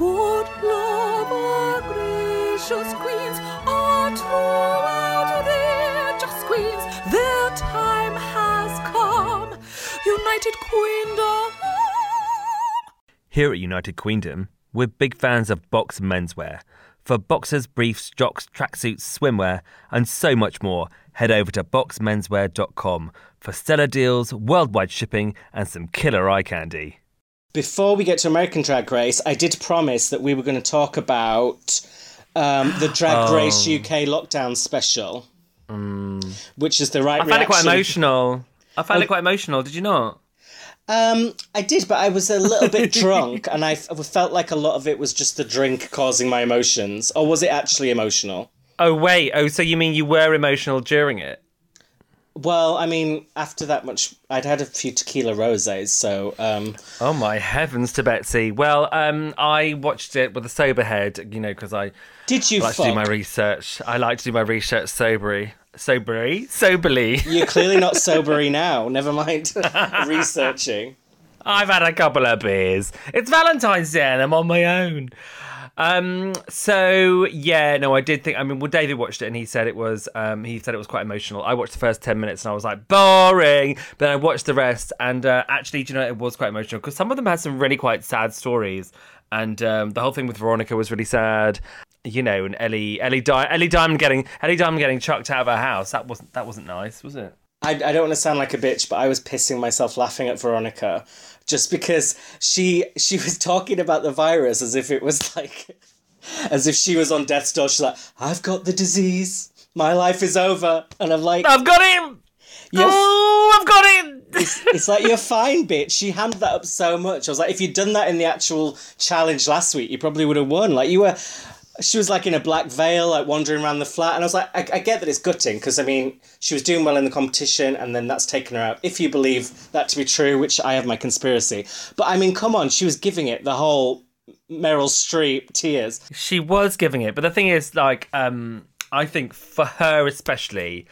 Good love, our gracious queens, are queens. Their time has come. United Queendom. Here at United Queendom, we're big fans of box menswear. For boxers, briefs, jocks, tracksuits, swimwear, and so much more, head over to boxmenswear.com for stellar deals, worldwide shipping, and some killer eye candy. Before we get to American Drag Race, I did promise that we were going to talk about um, the Drag Oh. Race UK lockdown special, which is the right Mm. I found it quite emotional. I found Oh. it quite emotional. Did you not? Um, I did, but I was a little bit drunk, and I f- felt like a lot of it was just the drink causing my emotions. Or was it actually emotional? Oh wait. Oh, so you mean you were emotional during it? Well, I mean, after that much, I'd had a few tequila rosés, so um, Oh my heavens to Betsy. Well, um, I watched it with a sober head, you know, because I did you like to do my research. I like to do my research soberly. Soberly? Soberly. You're clearly not sobery now. Never mind researching. I've had a couple of beers. It's Valentine's Day and I'm on my own. Um, so yeah, no, I did think. I mean, well, David watched it and he said it was. Um, he said it was quite emotional. I watched the first ten minutes and I was like boring. But then I watched the rest and uh, actually, do you know, it was quite emotional because some of them had some really quite sad stories, and um, the whole thing with Veronica was really sad. You know, and Ellie, Ellie, Di- Ellie Diamond getting Ellie Diamond getting chucked out of her house. That wasn't that wasn't nice, was it? I, I don't want to sound like a bitch, but I was pissing myself laughing at Veronica just because she she was talking about the virus as if it was like as if she was on death's door. She's like, "I've got the disease. My life is over," and I'm like, I've got him. Oh, I've got him. "It's like you're fine, bitch." She hammed that up so much. I was like, "If you'd done that in the actual challenge last week, you probably would have won." Like you were. She was like in a black veil, like wandering around the flat, and I was like, I, I get that it's gutting because I mean, she was doing well in the competition, and then that's taken her out. If you believe that to be true, which I have my conspiracy, but I mean, come on, she was giving it the whole Meryl Streep tears. She was giving it, but the thing is, like, um, I think for her especially,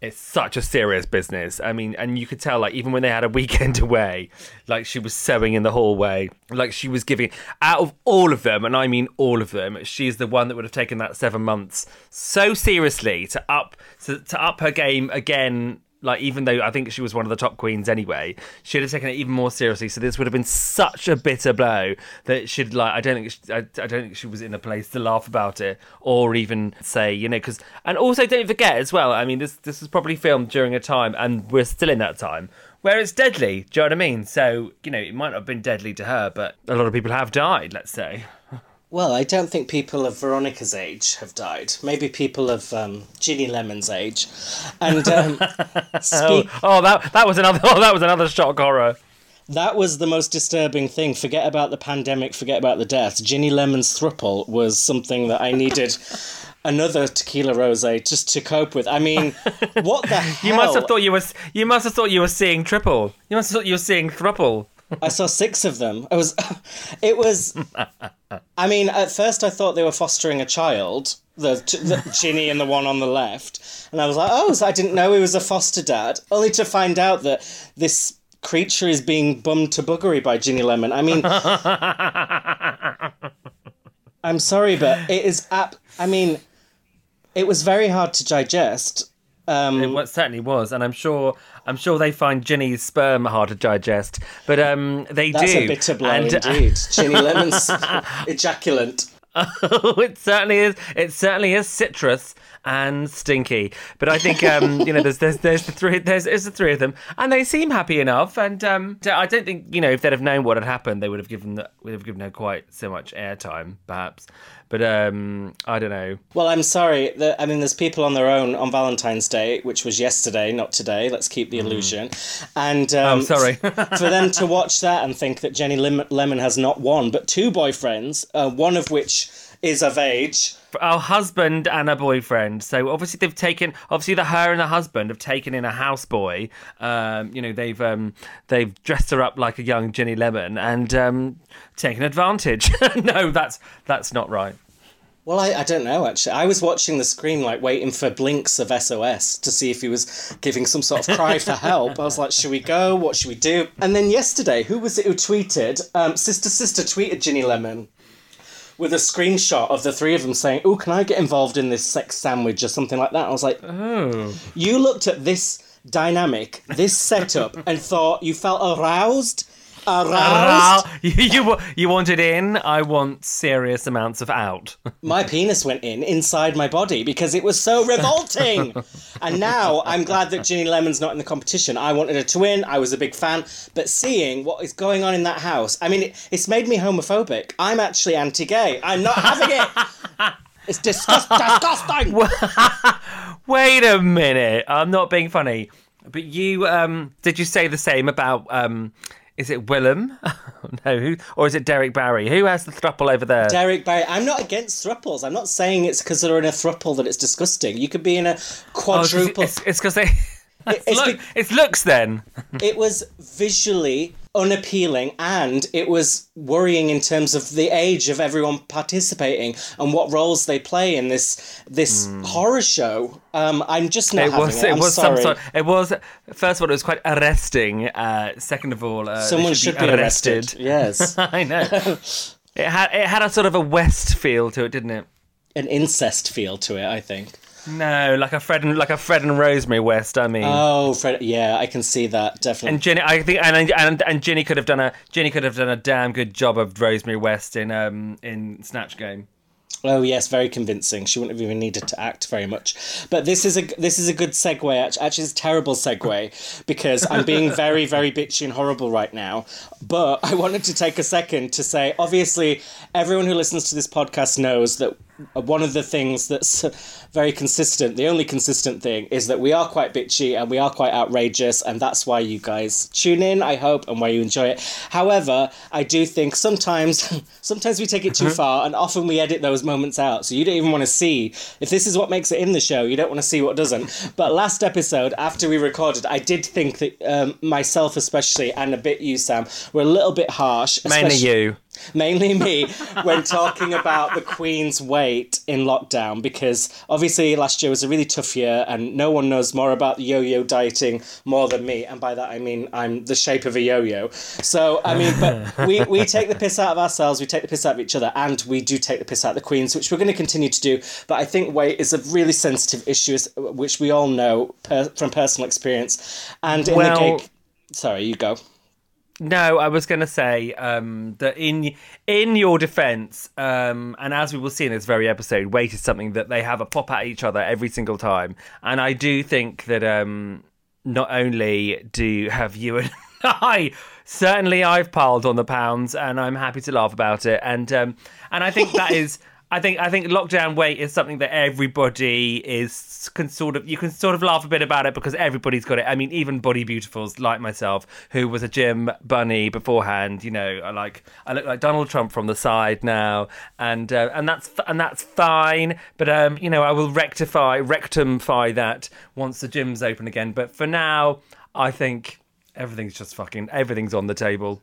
it's such a serious business. I mean, and you could tell, like, even when they had a weekend away, like she was sewing in the hallway, like she was giving. Out of all of them, and I mean all of them, she's the one that would have taken that seven months so seriously to up to, to up her game again. Like even though I think she was one of the top queens anyway, she'd have taken it even more seriously. So this would have been such a bitter blow that she'd like. I don't think she, I, I don't think she was in a place to laugh about it or even say you know because and also don't forget as well. I mean this this was probably filmed during a time and we're still in that time where it's deadly. Do you know what I mean? So you know it might not have been deadly to her, but a lot of people have died. Let's say. Well, I don't think people of Veronica's age have died. Maybe people of um, Ginny Lemon's age. And um, speak, Oh, that that was another. Oh, that was another shock horror. That was the most disturbing thing. Forget about the pandemic, forget about the death. Ginny Lemon's thruple was something that I needed another tequila rosé just to cope with. I mean, what the hell? You must have thought you was. You must have thought you were seeing triple. You must have thought you were seeing thruple. I saw six of them. I was, it was. I mean, at first I thought they were fostering a child, the, the Ginny and the one on the left, and I was like, oh, so I didn't know he was a foster dad. Only to find out that this creature is being bummed to buggery by Ginny Lemon. I mean, I'm sorry, but it is app. I mean, it was very hard to digest. Um, It certainly was, and I'm sure. I'm sure they find Ginny's sperm hard to digest, but um, they that's do. a bitter blow and, uh, indeed. Ginny Lemon's ejaculant. it certainly is. It certainly is citrus and stinky. But I think um, you know, there's there's there's the three there's, there's the three of them, and they seem happy enough. And um, I don't think you know if they'd have known what had happened, they would have given the, would have given her quite so much airtime, perhaps. But um, I don't know. Well, I'm sorry. The, I mean, there's people on their own on Valentine's Day, which was yesterday, not today. Let's keep the illusion. And um, Oh, sorry. for them to watch that and think that Ginny Lim- Lemon has not one, but two boyfriends, uh, one of which is of age. Our husband and a boyfriend. So obviously they've taken. Obviously the her and the husband have taken in a houseboy. Um, you know they've um, they've dressed her up like a young Ginny Lemon and um, taken advantage. no, that's that's not right. Well, I, I don't know actually. I was watching the screen, like waiting for blinks of SOS to see if he was giving some sort of cry for help. I was like, should we go? What should we do? And then yesterday, who was it who tweeted? Um, Sister Sister tweeted Ginny Lemon. With a screenshot of the three of them saying, "Oh, can I get involved in this sex sandwich or something like that?" I was like, Oh. "You looked at this dynamic, this setup, and thought you felt aroused, aroused." you, you you wanted in. I want serious amounts of out. my penis went in inside my body because it was so revolting. and now I'm glad that Ginny Lemon's not in the competition. I wanted her to win. I was a big fan. But seeing what is going on in that house, I mean, it, it's made me homophobic. I'm actually anti gay. I'm not having it. It's disgust- disgusting. Wait a minute. I'm not being funny. But you um did you say the same about um is it Willam? no, who or is it Derrick Barry? Who has the thruple over there? Derrick Barry, I'm not against thruples. I'm not saying it's because they're in a thruple that it's disgusting. You could be in a Oh, it's- quadruple. It's because they. It's, it's look, be- it's looks then. it was visually unappealing and it was worrying in terms of the age of everyone participating and what roles they play in this this horror show. Um, I'm just not. It having was. it. It was sorry. some sort. It was. First of all, it was quite arresting. Uh, second of all, uh, Someone should be arrested. Yes, I know. it had. It had a sort of a West feel to it, didn't it? an incest feel to it. I think. No, like a Fred and like a Fred and Rosemary West. I mean. Oh, Fred. Yeah, I can see that definitely. and Ginny, I think, and and and Ginny could have done a Ginny could have done a damn good job of Rosemary West in um in Snatch Game. Oh yes, very convincing. She wouldn't have even needed to act very much. But this is a this is a good segue. Actually, actually it's a terrible segue because I'm being very very bitchy and horrible right now. But I wanted to take a second to say, obviously, everyone who listens to this podcast knows that one of the things that's very consistent, the only consistent thing, is that we are quite bitchy and we are quite outrageous, and that's why you guys tune in. I hope and why you enjoy it. However, I do think sometimes sometimes we take it too far, and often we edit those moments out, so you don't even want to see if this is what makes it in the show. You don't want to see what doesn't. But last episode, after we recorded, I did think that um, myself especially and a bit you, Sam, were a little bit harsh. Mainly you. Mainly me when talking about the Queen's weight in lockdown because obviously last year was a really tough year and no one knows more about yo-yo dieting more than me. And by that I mean I'm the shape of a yo-yo. So I mean but we, we take the piss out of ourselves we take the piss out of each other and we do take the piss out of the Queens which we're going to continue to do. But I think weight is a really sensitive issue which we all know per, from personal experience. And in Well- the gig sorry you go No, I was going to say um, that in in your defence, um, and as we will see in this very episode, weight is something that they have a pop at each other every single time, and I do think that um, not only do have you and I, certainly I've piled on the pounds, and I'm happy to laugh about it, and um, and I think that is. I think I think lockdown weight is something that everybody is can sort of you can sort of laugh a bit about it because everybody's got it. I mean, even body beautifuls like myself, who was a gym bunny beforehand. You know, I like I look like Donald Trump from the side now, and uh, and that's and that's fine. But um, you know, I will rectify rectumfy that once the gym's open again. But for now, I think everything's just fucking everything's on the table.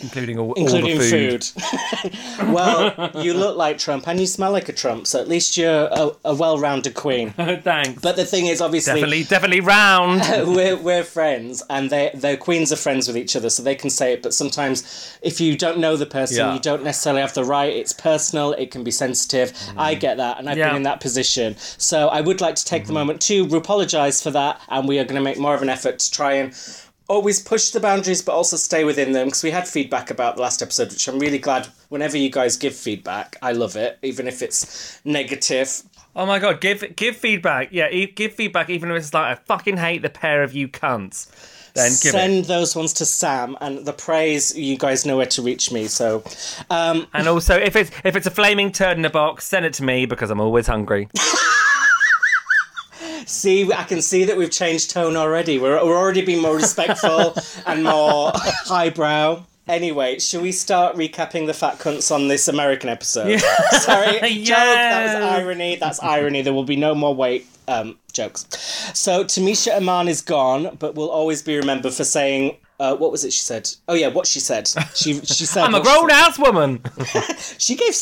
Including all, including all the food. food. well, you look like Trump and you smell like a Trump, so at least you're a, a well-rounded queen. Thanks. But the thing is, obviously, definitely, definitely round. we're, we're friends, and they the queens are friends with each other, so they can say it. But sometimes, if you don't know the person, Yeah. you don't necessarily have the right. It's personal. It can be sensitive. I mm. get that, and I've Yeah. been in that position. So I would like to take the mm-hmm. moment to apologise for that, and we are going to make more of an effort to try and always push the boundaries, but also stay within them. Because we had feedback about the last episode, which I'm really glad. Whenever you guys give feedback, I love it, even if it's negative. Oh my god, give give feedback. Yeah, e- give feedback even if it's like I fucking hate the pair of you cunts. Then give Send it. those ones to Sam, and the praise you guys know where to reach me. So, um, And also if it's if it's a flaming turd in a box, send it to me because I'm always hungry. see, I can see that we've changed tone already. We're we're already being more respectful and more highbrow. Anyway, shall we start recapping the fat cunts on this American episode? Sorry, joke. That was irony. That's irony. There will be no more weight um, jokes. So Tamisha Iman is gone, but will always be remembered for saying. Uh, what was it she said? Oh yeah, what she said. She she said. I'm a what she said. grown ass woman. She gave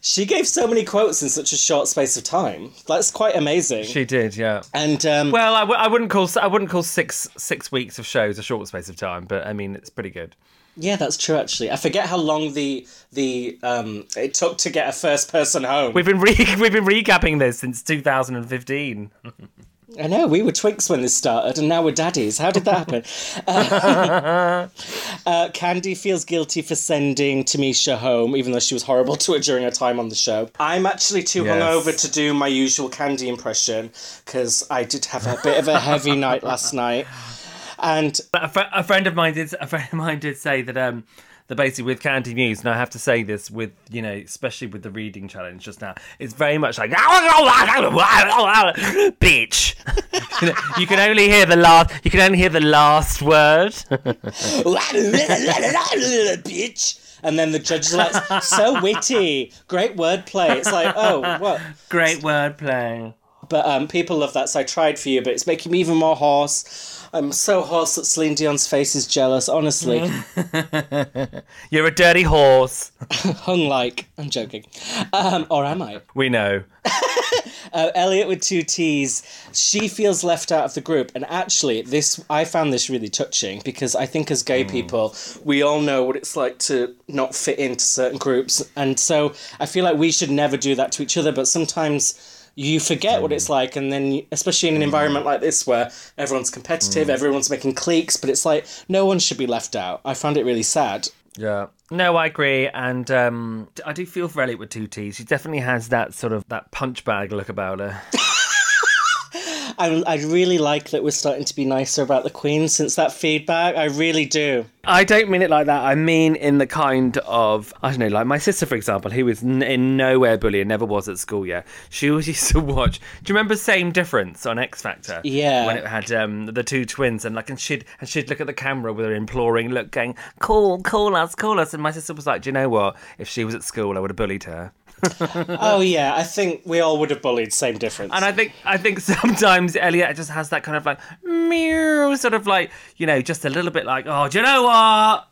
she gave so many quotes in such a short space of time. That's quite amazing. she did, yeah. and um, Well, I, w- I wouldn't call I wouldn't call six six weeks of shows a short space of time, but I mean it's pretty good. Yeah, that's true. Actually, I forget how long the the um it took to get a first person home. We've been re- we've been recapping this since 2015. I know we were twinks when this started, and now we're daddies. How did that happen? uh, uh, Kandy feels guilty for sending Tamisha home, even though she was horrible to her during her time on the show. I'm actually too Yes. hungover to do my usual Kandy impression because I did have a bit of a heavy night last night. And A, fr- a friend of mine did. A friend of mine did say that. Um, that basically with Kandy Muse, and I have to say this with you know, especially with the reading challenge just now, it's very much like bitch. you, know, you can only hear the last. You can only hear the last word. bitch. And then the judges are like, so witty, great wordplay. It's like, oh, what? Great wordplay. But um, people love that, so I tried for you, but it's making me even more hoarse. I'm so hoarse that Celine Dion's face is jealous, honestly. You're a dirty horse. Hung like. I'm joking. Um, or am I? We know. Uh, Elliott with two T's. She feels left out of the group, and actually, this I found this really touching because I think as gay people, we all know what it's like to not fit into certain groups, and so I feel like we should never do that to each other. But sometimes you forget what it's like, and then you- especially in an environment like this where everyone's competitive, everyone's making cliques, but it's like no one should be left out. I found it really sad. Yeah. No, I agree, and um, I do feel for Elliott with two T's. She definitely has that sort of that punch bag look about her. I, I really like that we're starting to be nicer about the Queen since that feedback. I really do. I don't mean it like that. I mean in the kind of I don't know, like my sister, for example, who was n- in nowhere bully and never was at school yet. She always used to watch. Do you remember Same Difference on X Factor? Yeah. when it had um, the two twins and like and she'd and she'd look at the camera with her imploring look, going, "Call, call us, call us." And my sister was like, "Do you know what? If she was at school, I would have bullied her." Oh yeah, I think we all would have bullied. Same difference. And I think I think sometimes Elliott just has that kind of like meow, sort of like you know, just a little bit like, "Oh, do you know what?"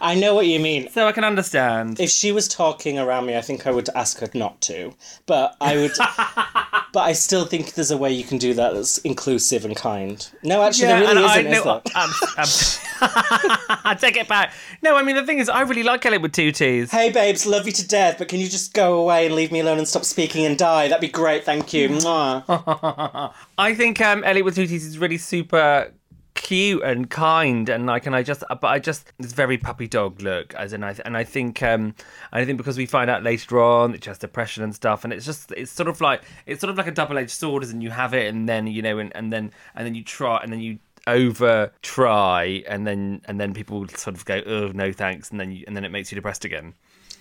I know what you mean. So I can understand. If she was talking around me, I think I would ask her not to. But I would. but I still think there's a way you can do that that's inclusive and kind. No, actually, there really isn't. is there? I take it back. No, I mean the thing is, I really like Elliott with two T's. Hey babes, love you to death, but can you just go away and leave me alone and stop speaking and die? That'd be great, thank you. I think um, Elliott with two T's is really super cute and kind and like and I just but I just it's very puppy dog look as in I and I think um I think because we find out later on that she has depression and stuff and it's just it's sort of like it's sort of like a double-edged sword isn't it? you have it and then you know and, and then and then you try and then you over try and then and then people sort of go oh no thanks and then you, and then it makes you depressed again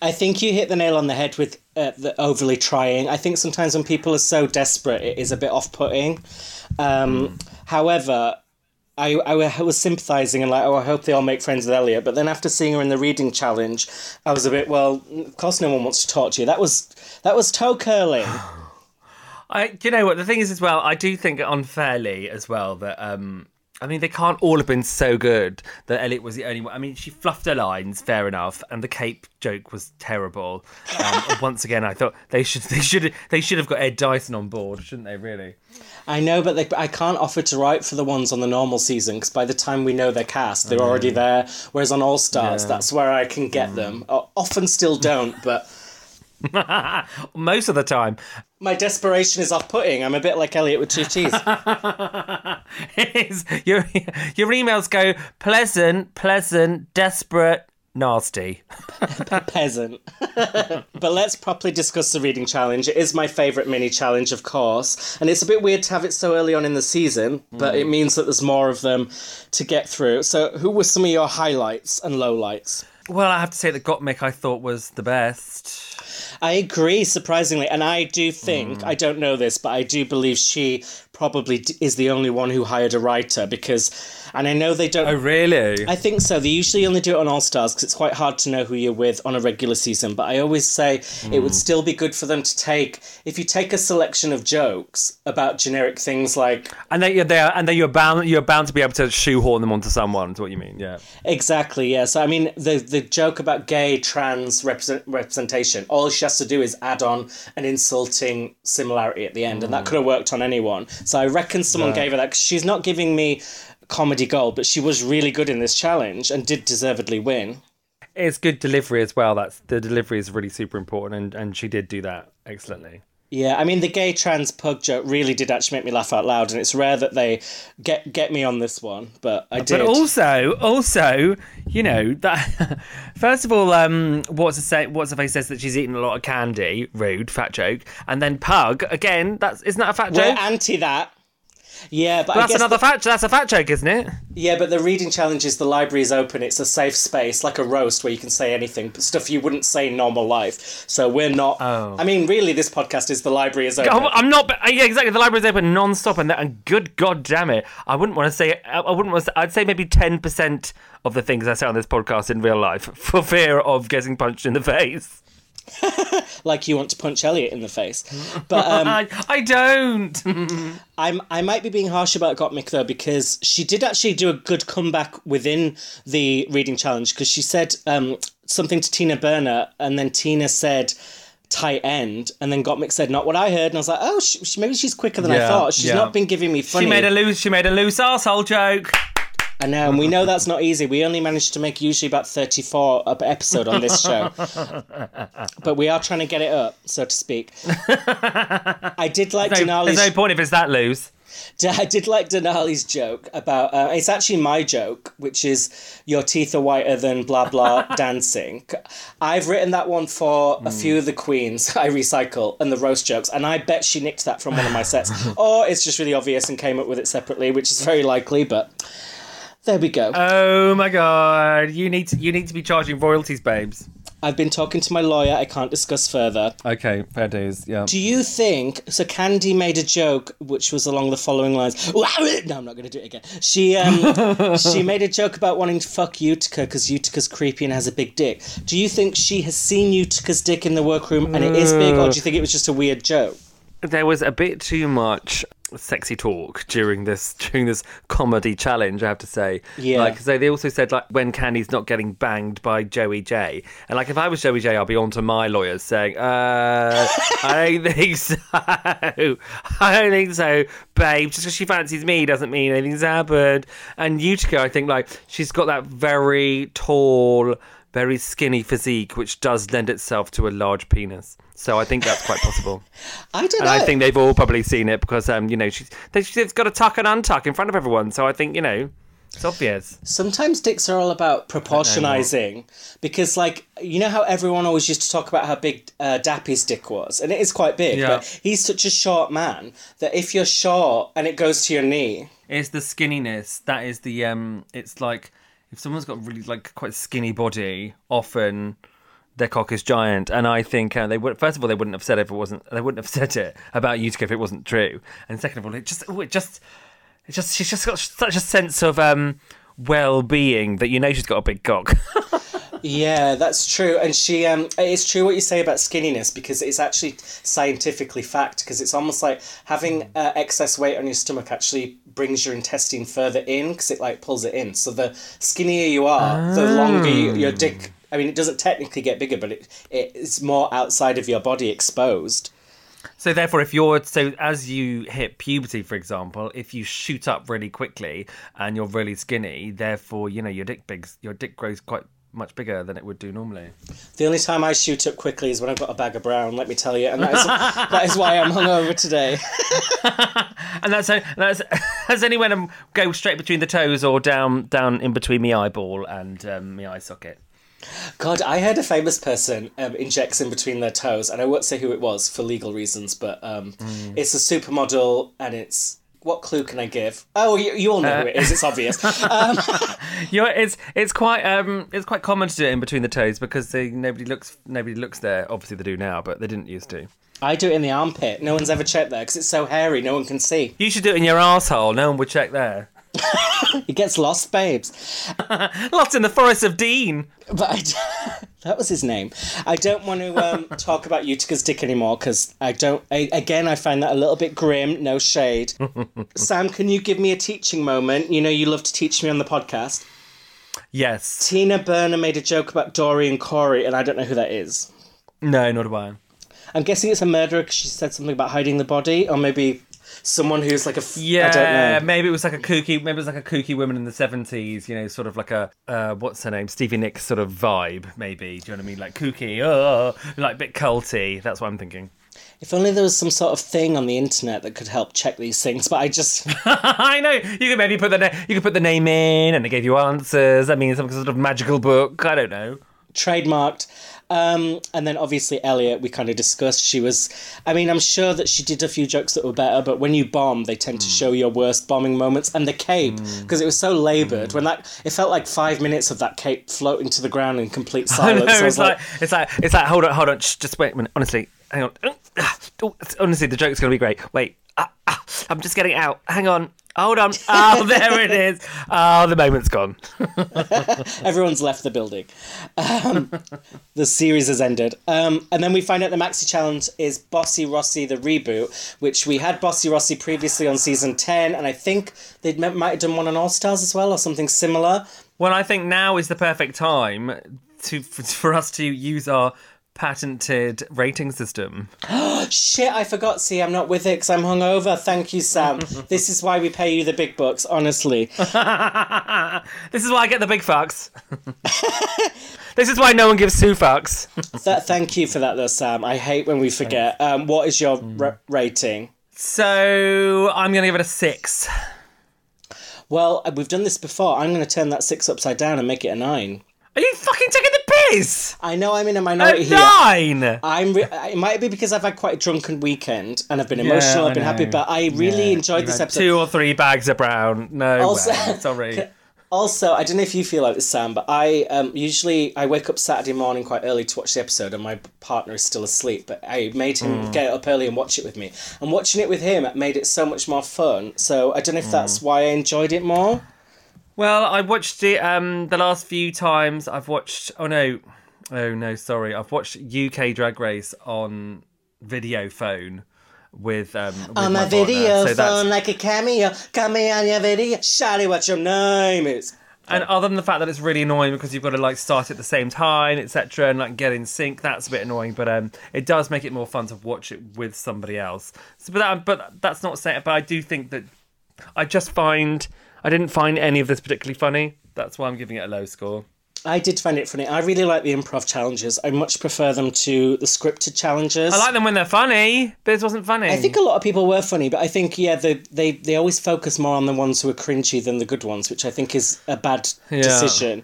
I think you hit the nail on the head with uh, the overly trying. I think sometimes when people are so desperate, it is a bit off putting. Um, However, I, I was sympathising and like, oh, I hope they all make friends with Elliott. But then after seeing her in the reading challenge, I was a bit, well, of course no one wants to talk to you. That was that was toe curling. I, do you know what the thing is as well? I do think unfairly as well that um, I mean they can't all have been so good that Elliott was the only one. I mean she fluffed her lines, fair enough, and the cape joke was terrible. Um, once again, I thought they should they should they should have got Ed Dyson on board, shouldn't they? Really? I know, but they, I can't offer to write for the ones on the normal season because by the time we know their cast, they're already there. Whereas on All Stars, Yeah. that's where I can get them. O- Often still don't, but Most of the time, my desperation is off putting. I'm a bit like Elliott with two T's. it is your your emails go pleasant, pleasant, desperate, nasty. peasant. but let's properly discuss the reading challenge. It is my favourite mini challenge, of course, and it's a bit weird to have it so early on in the season, but it means that there's more of them to get through. So, who were some of your highlights and lowlights? Well, I have to say that Gottmik I thought was the best. I agree, surprisingly, and I do think I don't know this, but I do believe she probably is the only one who hired a writer because, and I know they don't. Oh, really? I think so. They usually only do it on All Stars because it's quite hard to know who you're with on a regular season. But I always say it Hmm. would still be good for them to take if you take a selection of jokes about generic things like And then you're there, and then you're bound you're bound to be able to shoehorn them onto someone. Is what you mean? Yeah. exactly yeah. So I mean the the joke about gay trans represent, representation. All she has to do is add on an insulting similarity at the end, and that could have worked on anyone. So I reckon someone gave her that because she's not giving me. Comedy gold, but she was really good in this challenge and did deservedly win. It's good delivery as well. That's the delivery is really super important, and and she did do that excellently. Yeah, I mean the gay trans pug joke really did actually make me laugh out loud, and it's rare that they get get me on this one, but I did. But also, also, you know that. first of all, um, what's the say? What's the face says that she's eaten a lot of candy. Rude, fat joke. And then pug again. That's isn't that a fat We're joke? anti that. Yeah, but I that's guess another the- fat. That's a fat joke, isn't it? yeah, but the reading challenge is the library is open. It's a safe space, like a roast where you can say anything, but stuff you wouldn't say in normal life. So we're not. Oh. I mean, really, this podcast is the library is open. I'm not. but- Yeah, exactly. The library is open non-stop, and, that, and good god damn it, I wouldn't want to say. I wouldn't want to. Say, I'd say maybe ten percent of the things I say on this podcast in real life for fear of getting punched in the face. like you want to punch Elliott in the face. But um, I, I don't. I'm I might be being harsh about Gottmik though because she did actually do a good comeback within the reading challenge because she said um, something to Tina Burner and then Tina said tight end and then Gottmik said not what I heard and I was like oh she, she- maybe she's quicker than I thought she's yeah. not been giving me funny she made a loose. She made a loose arsehole joke. I know and we know that's not easy we only managed to make usually about 34 a episode on this show but we are trying to get it up so to speak I did like No, Denali's there's no point if it's that loose. I did like Denali's joke about uh, it's actually my joke, which is your teeth are whiter than blah blah dancing. I've written that one for a few of the queens I recycle and the roast jokes, and I bet she nicked that from one of my sets, or it's just really obvious and came up with it separately, which is very likely. But there we go. Oh my god, you need to you need to be charging royalties, babes. I've been talking to my lawyer. I can't discuss further. Okay, fair dues. Yeah. Do you think so? Kandy made a joke which was along the following lines. No, I'm not going to do it again. She um she made a joke about wanting to fuck Utica because Utica's creepy and has a big dick. Do you think she has seen Utica's dick in the workroom and it is big, or do you think it was just a weird joke? there was a bit too much sexy talk during this during this comedy challenge. I have to say, Yeah. Like, so they also said like when Kandy's not getting banged by Joey Jay, and like if I was Joey Jay, I'll be on to my lawyers saying, uh, I don't think so. I don't think so, babe. Just because she fancies me doesn't mean anything's happened. And Utica, I think like she's got that very tall. Very skinny physique, which does lend itself to a large penis. So I think that's quite possible. I don't And know. I think they've all probably seen it because, um, you know, she's they, she's got to tuck and untuck in front of everyone. So I think, you know, it's obvious. Sometimes dicks are all about proportionizing because, like, you know how everyone always used to talk about how big uh, Dappy's dick was, and it is quite big, Yeah. but he's such a short man that if you're short and it goes to your knee, It's the skinniness that is the um. It's like if someone's got really like quite skinny body, often their cock is giant. And I think uh, they would. First of all, they wouldn't have said it if it wasn't. They wouldn't have said it about Utica if it wasn't true. And second of all, it just, oh, it just, it just, she's just got such a sense of um well-being that you know she's got a big cock. Yeah, that's true. And she, um, it's true what you say about skinniness because it's actually scientifically fact. Because it's almost like having uh, excess weight on your stomach actually brings your intestine further in because it like pulls it in. So the skinnier you are, the longer you, your dick. I mean, it doesn't technically get bigger, but it, it it's more outside of your body exposed. So therefore, if you're so as you hit puberty, for example, if you shoot up really quickly and you're really skinny, therefore you know your dick big, your dick grows quite much bigger than it would do normally. The only time I shoot up quickly is when I've got a bag of brown. Let me tell you, and that is that is why I'm hungover today. And that's that's that's only when I go straight between the toes or down down in between my eyeball and um, my eye socket. God, I heard a famous person um, injects in between their toes, and I won't say who it was for legal reasons, but um, it's a supermodel, and it's. What clue can I give? Oh, you, you all know who it is. It's obvious. Um, You know, it's it's quite um it's quite common to do it in between the toes because they, nobody looks nobody looks there. Obviously they do now, but they didn't used to. I do it in the armpit. No one's ever checked there because it's so hairy. No one can see. You should do it in your asshole. No one would check there. It gets lost, babes. Lost in the forest of Dean. But I that was his name. I don't want to um, talk about Utica's dick anymore because I don't. I, again, I find that a little bit grim. No shade. Sam, can you give me a teaching moment? You know, you love to teach me on the podcast. Yes. Tina Burner made a joke about Dory and Corey, and I don't know who that is. No, not do I. I'm guessing it's a murderer because she said something about hiding the body, or maybe someone who's like a f- I Yeah, don't know. maybe it was like a kooky, maybe it was like a kooky woman in the seventies. You know, sort of like a uh, what's her name, Stevie Nicks sort of vibe. Maybe do you know what I mean? Like kooky, oh, like a bit culty. That's what I'm thinking. If only there was some sort of thing on the internet that could help check these things, but I just I know you could maybe put the na- you could put the name in, and they gave you answers. I mean, some sort of magical book. I don't know. trademarked. Um, and then obviously Elliott, we kind of discussed. She was, I mean, I'm sure that she did a few jokes that were better, but when you bomb, they tend to Hmm. show your worst bombing moments. And the cape, because it was so laboured, Hmm. when that, it felt like five minutes of that cape floating to the ground in complete silence. know, was it's like, it's like it's like hold on, hold on, shh, just wait a minute. Honestly, hang on. Honestly, the joke's gonna be great. Wait, ah, ah, I'm just getting out. Hang on. Hold on. Oh, there it is. Oh, the moment's gone. Everyone's left the building. Um, the series has ended. Um, and then we find out the Maxi Challenge is Bossy Rossy, the reboot, which we had Bossy Rossy previously on season 10, and I think they might have done one on All Stars as well, or something similar. Well, I think now is the perfect time to for, for us to use our patented rating system. Oh Shit, I forgot. See, I'm not with it because I'm hungover. Thank you, Sam. this is why we pay you the big bucks, honestly. this is why I get the big fucks. this is why no one gives two fucks. That, thank you for that, though, Sam. I hate when we forget. Um, what is your ra- rating? So I'm gonna give it a six. Well, uh, we've done this before. I'm going to turn that six upside down and make it a nine. Are you fucking taking the piss? I know I'm in a minority here. nine. I'm. Re- it might be because I've had quite a drunken weekend and I've been emotional. I I've been happy, but I really Yeah, enjoyed you've this episode. Two or three bags of brown. No Also-. Sorry. Also, I don't know if you feel like this, Sam, but I um, usually I wake up Saturday morning quite early to watch the episode, and my partner is still asleep. But I made him Hmm. get up early and watch it with me. And watching it with him made it so much more fun. So I don't know if Hmm. that's why I enjoyed it more. Well, I watched it um the last few times. I've watched. Oh no, oh no, sorry. I've watched UK Drag Race on video phone with um with on my my video. So phone, like a cameo, come me on your video, shawty, what your name is. And other than the fact that it's really annoying because you've got to like start at the same time, etc., and like get in sync, that's a bit annoying. But um, it does make it more fun to watch it with somebody else. So, but that, but that's not saying. But I do think that I just find I didn't find any of this particularly funny. That's why I'm giving it a low score. I did find it funny. I really like the improv challenges. I much prefer them to the scripted challenges. I like them when they're funny. but This wasn't funny. I think a lot of people were funny, but I think yeah, they they they always focus more on the ones who are cringy than the good ones, which I think is a bad decision.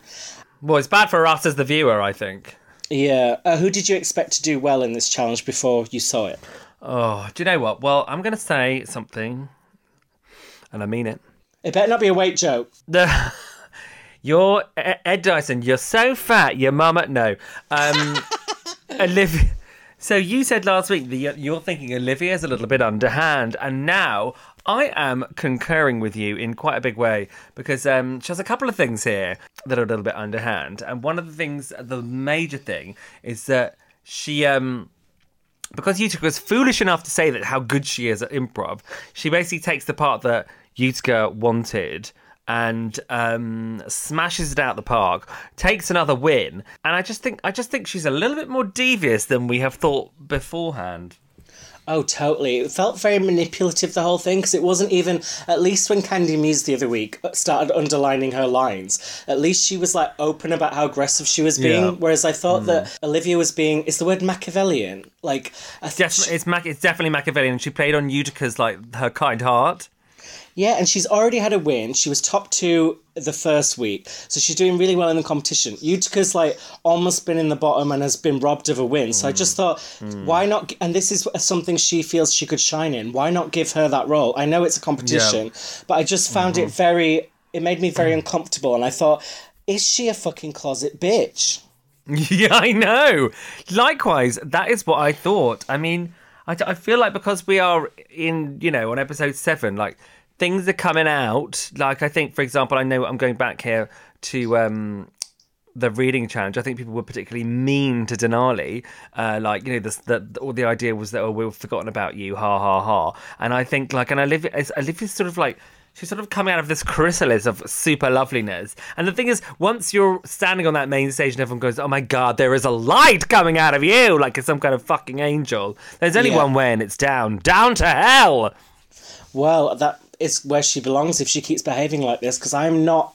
well, it's bad for us as the viewer. I think. Yeah. Uh, who did you expect to do well in this challenge before you saw it? Oh, do you know what? Well, I'm going to say something, and I mean it. It better not be a weight joke. The you're Ed Dyson. You're so fat. Your mama no. Um, Olivia. So you said last week that you're- you're thinking Olivia's a little bit underhand, and now I am concurring with you in quite a big way because um, she has a couple of things here that are a little bit underhand, and one of the things, the major thing, is that she um because Utica was foolish enough to say that how good she is at improv, she basically takes the part that Utica wanted and um, smashes it out the park, takes another win, and I just think I just think she's a little bit more devious than we have thought beforehand. Oh, totally. It felt very manipulative, the whole thing, because it wasn't even, at least when Kandy Muse the other week uh, started underlining her lines, at least she was like open about how aggressive she was being. Yeah. Whereas I thought that mm. Olivia was being, is the word Machiavellian? Like, I th- Definitely, it's Mac- it's definitely Machiavellian. She played on Utica's like her kind heart. Yeah, and she's already had a win. She was top two the first week, so she's doing really well in the competition. Utica's like almost been in the bottom and has been robbed of a win. So I just hmm. thought, hmm. why not? And this is something she feels she could shine in. Why not give her that role? I know it's a competition, but I just found it mm-hmm. very. It made me very uncomfortable, and I thought, is she a fucking closet bitch? Yeah, I know. Likewise, that is what I thought. I mean, I, I feel like because we are in, you know, on episode seven, like things are coming out. Like I think, for example, I know I'm going back here to um the reading challenge. I think people were particularly mean to Denali. Uh, like you know, the, the all the idea was that oh, we've forgotten about you, ha ha ha. And I think like, and Olivia, Olivia's sort of like she's sort of coming out of this chrysalis of super loveliness. And the thing is, once you're standing on that main stage and everyone goes, "Oh my god, there is a light coming out of you," like it's some kind of fucking angel. There's only Yeah. one way, and it's down, down to hell. Well, that is where she belongs if she keeps behaving like this. Because I'm not.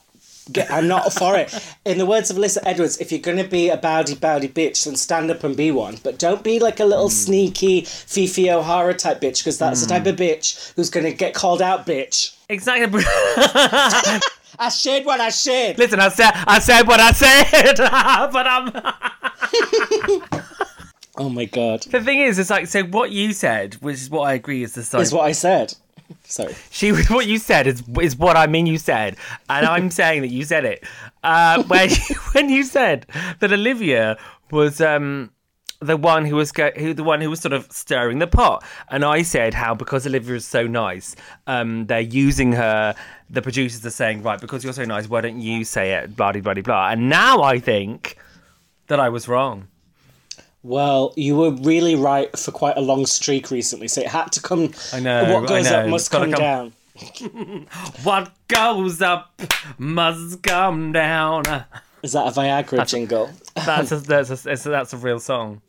I'm not for it. In the words of Alyssa Edwards, if you're going to be a bowdy bowdy bitch, then stand up and be one. But don't be like a little hmm. sneaky Fifi O'Hara type bitch, because that's the type of hmm. bitch who's going to get called out bitch. Exactly. I said what I said. Listen, I said I said what I said, but I'm. Oh my god. the thing is, it's like so. What you said, which is what I agree, is the side. Is what I said. Sorry. She was what you said is is what I mean. You said, and I'm saying that you said it. Uh, when when you said that Olivia was um the one who was go- who the one who was sort of stirring the pot, and I said how because Olivia is so nice, um, they're using her. The producers are saying, right, because you're so nice, why don't you say it? Blah blah blah blah. And now I think that I was wrong. Well, you were really right for quite a long streak recently, so it had to come. I know, What goes know, up must come, come- down. What goes up must come down. Is that a Viagra jingle? That's a, that's a, that's a, that's a real song.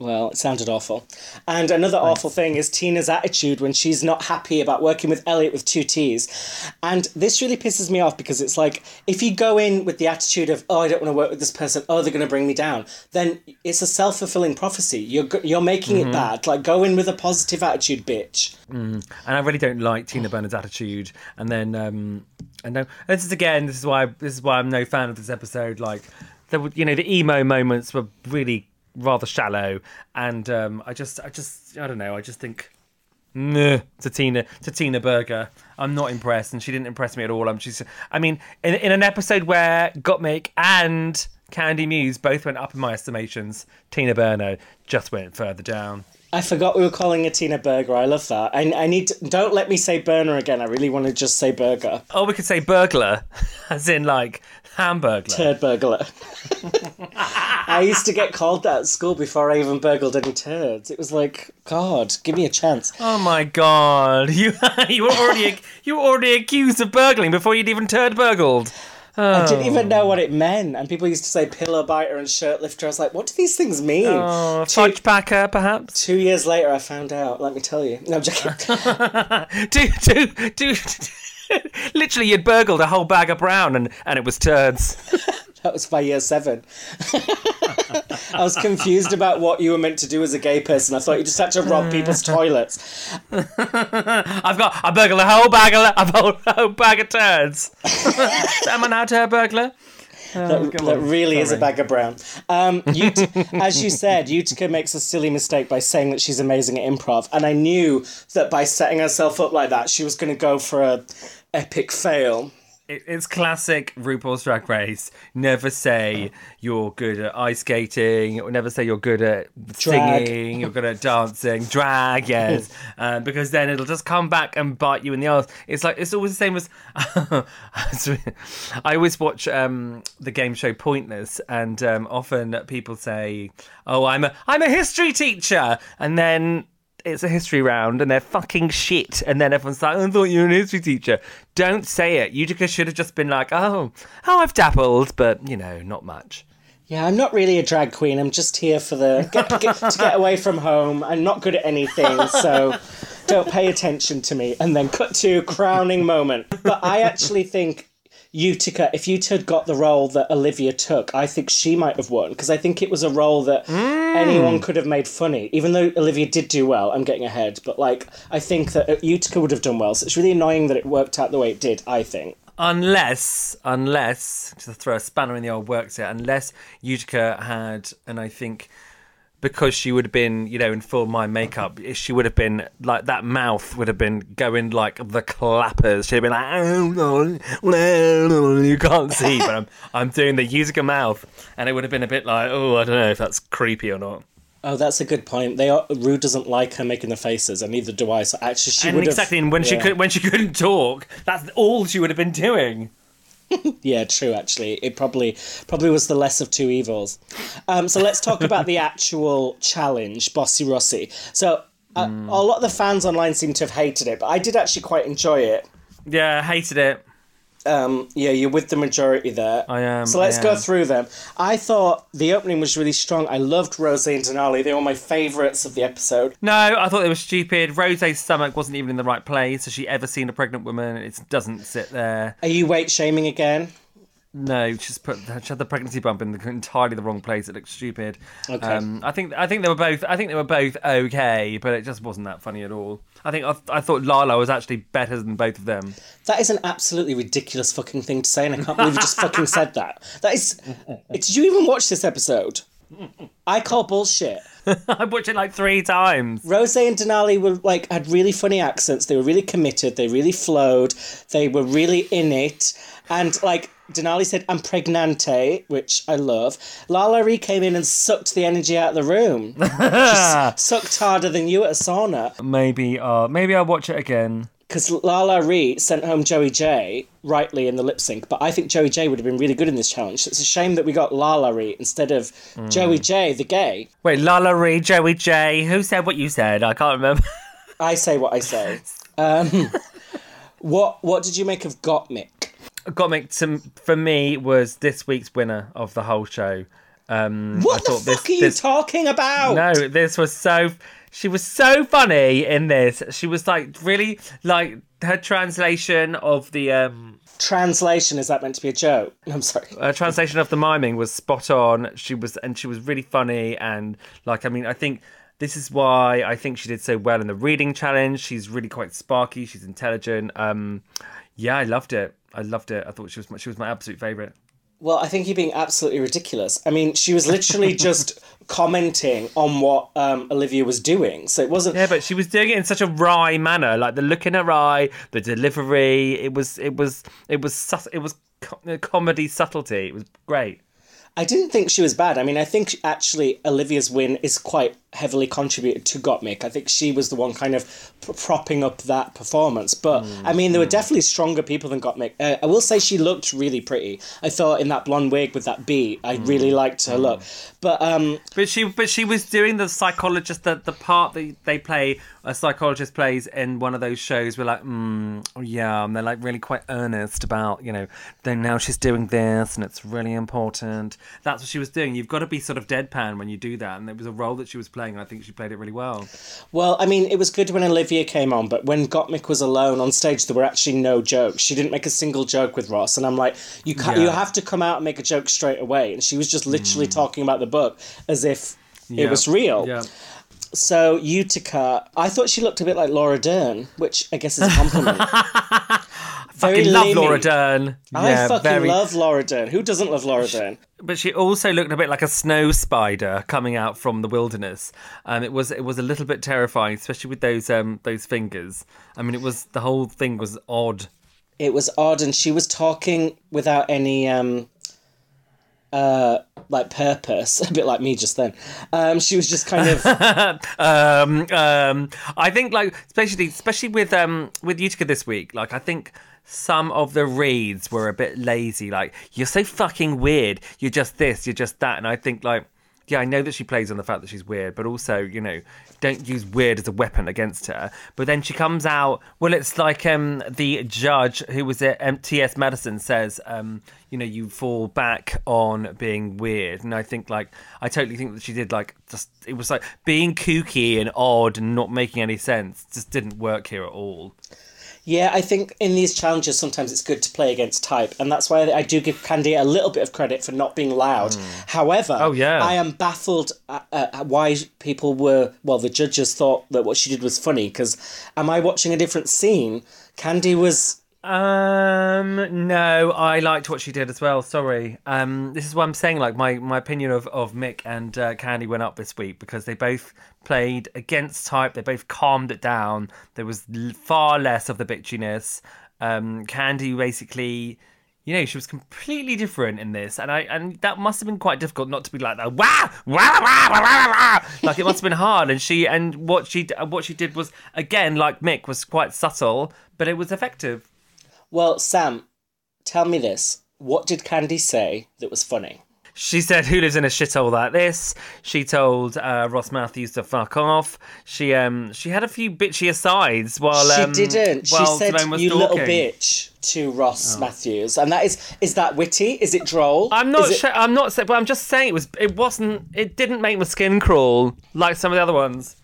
Well, it sounded awful. And another awful thing is Tina's attitude when she's not happy about working with Elliott with two T's. And this really pisses me off because it's like, if you go in with the attitude of, oh, I don't want to work with this person, oh, they're going to bring me down, then it's a self fulfilling prophecy. You're, you're making Mm-hmm. it bad. Like, go in with a positive attitude, bitch. and I really don't like Tina Burner's attitude. And then, um, and no, this is again, this is why this is why I'm no fan of this episode. Like, there, were- you know, the emo moments were really rather shallow, and um, I just, I just, I don't know, I just think. Nah, to Tina to Tina Burger. I'm not impressed, and she didn't impress me at all. I'm she's. I mean, in in an episode where Gottmik and Kandy Muse both went up in my estimations, Tina Burner just went further down. I forgot we were calling it Tina Burger. I love that. I, I need to, don't let me say burner again. I really want to just say burger. Oh, we could say burglar, as in like hamburger. Turd burglar. I used to get called that at school before I even burgled any turds. It was like, God, give me a chance. Oh my god, you you were already you were already accused of burgling before you'd even turd burgled. I didn't even know oh. what it meant. And people used to say pillow biter and shirt lifter. I was like, what do these things mean? Oh, two, packer, perhaps. two years later, I found out. Let me tell you. No, I'm joking. Do do do. Literally, you'd burgled a whole bag of brown, and and it was turds. that was by year seven. I was confused about what you were meant to do as a gay person. I thought you just had to rob people's toilets. I've got I burgled a whole bag of a whole, a whole bag of turds. Am I now turd burglar? that, that really is a bag of brown. Um, Ut- as you said, Utica makes a silly mistake by saying that she's amazing at improv, and I knew that by setting herself up like that, she was going to go for a epic fail. It, it's classic RuPaul's Drag Race. Never say you're good at ice skating, or never say you're good at Drag. singing, you're good at dancing, drag, yes, uh, because then it'll just come back and bite you in the ass. It's like it's always the same as. I always watch um, the game show Pointless, and um, often people say, "Oh, I'm a I'm a history teacher," and then it's a history round and they're fucking shit. And then everyone's like, I thought you were a history teacher. Don't say it. Utica should have just been like, oh, oh, I've dabbled, but, you know, not much. Yeah, I'm not really a drag queen. I'm just here for the get, get, to get away from home. I'm not good at anything, so don't pay attention to me. And then cut to crowning moment. But I actually think Utica, if you had got the role that Olivia took, I think she might have won because I think it was a role that hmm. anyone could have made funny. Even though Olivia did do well, I'm getting ahead, but like I think that uh, Utica would have done well. So it's really annoying that it worked out the way it did. I think. Unless, unless, to throw a spanner in the old works here, unless Utica had, and I think because she would have been, you know, in full mind makeup, she would have been like that mouth would have been going like the clappers. She'd have been like, oh, no, no, no, you can't see, but I'm I'm doing the Utica mouth, and it would have been a bit like, oh, I don't know if that's creepy or not. Oh, that's a good point. They are Rue doesn't like her making the faces, and neither do I. So actually, she and would exactly, have. and when she could when she couldn't talk, that's all she would have been doing. Yeah, true. Actually, it probably probably was the less of two evils. Um, so let's talk about the actual challenge, Bossy Rossy. So uh, Hmm. a lot of the fans online seem to have hated it, but I did actually quite enjoy it. Yeah, hated it. Um, yeah, you're with the majority there. I am, So let's I go through them. I thought the opening was really strong. I loved Rose and Denali. They were my favourites of the episode. No, I thought they were stupid. Rose's stomach wasn't even in the right place. Has she ever seen a pregnant woman? It doesn't sit there. Are you weight shaming again? No, she's put she had the pregnancy bump in the, entirely the wrong place. It looks stupid. Okay. Um, I think I think they were both I think they were both okay, but it just wasn't that funny at all. I think I, I thought Lala was actually better than both of them. That is an absolutely ridiculous fucking thing to say, and I can't believe you just fucking said that. That is. Did you even watch this episode? I call bullshit. I watched it like three times. Rose and Denali were like had really funny accents. They were really committed. They really flowed. They were really in it. And like Denali said, "I'm pregnante," which I love. LaLa Ri came in and sucked the energy out of the room. She sucked harder than you at a sauna. Maybe uh maybe I'll watch it again. Because LaLa Ri sent home Joey Jay rightly in the lip sync, but I think Joey Jay would have been really good in this challenge. It's a shame that we got LaLa Ri instead of Joey Jay, the gay. Wait, LaLa Ri, Joey Jay. Who said what you said? I can't remember. I say what I say. Um, what what did you make of Gottmik? Gottmik to, for me was this week's winner of the whole show. Um, What I the fuck this, are you this, talking about? No, this was so. She was so funny in this. She was like really like her translation of the um Translation is that meant to be a joke? I'm sorry. her translation of the miming was spot on. She was and she was really funny and like I mean I think this is why I think she did so well in the reading challenge. She's really quite sparky. She's intelligent. Um, yeah, I loved it. I loved it. I thought she was my, she was my absolute favorite. Well, I think you're being absolutely ridiculous. I mean, she was literally just commenting on what um, Olivia was doing, so it wasn't. Yeah, but she was doing it in such a wry manner, like the look in her eye, the delivery. It was, it was, it was, it was co- comedy subtlety. It was great. I didn't think she was bad. I mean, I think actually Olivia's win is quite heavily contributed to Gottmik. I think she was the one kind of p- propping up that performance. But I mean, there were definitely stronger people than Gottmik. Uh, I will say she looked really pretty. I thought in that blonde wig with that bee, I really liked her look. But um, But she, but she was doing the psychologist, the the part that they play, a psychologist plays in one of those shows. We're like, mm, oh, yeah, and they're like really quite earnest about, you know, then now she's doing this, and it's really important. That's what she was doing. You've got to be sort of deadpan when you do that, and it was a role that she was playing. And I think she played it really well. Well, I mean, it was good when Olivia came on, but when Gottmik was alone on stage, there were actually no jokes. She didn't make a single joke with Ross, and I'm like, you can't, you have to come out and make a joke straight away. And she was just literally mm. talking about the book as if it was real. Yeah. So Utica, I thought she looked a bit like Laura Dern, which I guess is a compliment. I love. Laura Dern. I yeah, fucking very- love Laura Dern. Who doesn't love Laura Dern? But she also looked a bit like a snow spider coming out from the wilderness. Um, it was it was a little bit terrifying, especially with those um those fingers. I mean, it was the whole thing was odd. It was odd, and she was talking without any um, uh, like purpose, a bit like me just then. Um, she was just kind of Um, um, I think like especially especially with um with Utica this week, like I think some of the reads were a bit lazy. Like you're so fucking weird. You're just this. You're just that. And I think like yeah, I know that she plays on the fact that she's weird, but also you know don't use weird as a weapon against her. But then she comes out. Well, it's like um the judge who was at um, T.S. Madison says um you know you fall back on being weird, and I think like I totally think that she did like just it was like being kooky and odd and not making any sense just didn't work here at all. Yeah. I think in these challenges sometimes it's good to play against type, and that's why I do give Kandy a little bit of credit for not being loud. Hmm. However, Oh, yeah. I am baffled at, at why people were well. The judges thought that what she did was funny because am I watching a different scene? Kandy was Um, no, I liked what she did as well. Sorry. Um, this is what I'm saying. Like my, my opinion of, of Mik and uh, Kandy went up this week because they both played against type. They both calmed it down. There was far less of the bitchiness. Um, Kandy basically, you know, she was completely different in this, and I and that must have been quite difficult not to be like that. Wah, wah, wah. Like it must have been hard. And she and what she what she did was again like Mik was quite subtle, but it was effective. Well. Sam, tell me this: what did Kandy say that was funny? She said, "Who lives in a shithole like this?" She told uh, Ross Mathews to fuck off. She um she had a few bitchy asides while she um, didn't. She said, "You little bitch" to Ross Mathews, and that is is that witty? Is it droll? I'm not. It- Sh- I'm not. But I'm just saying it was. It wasn't. It didn't make my skin crawl like some of the other ones.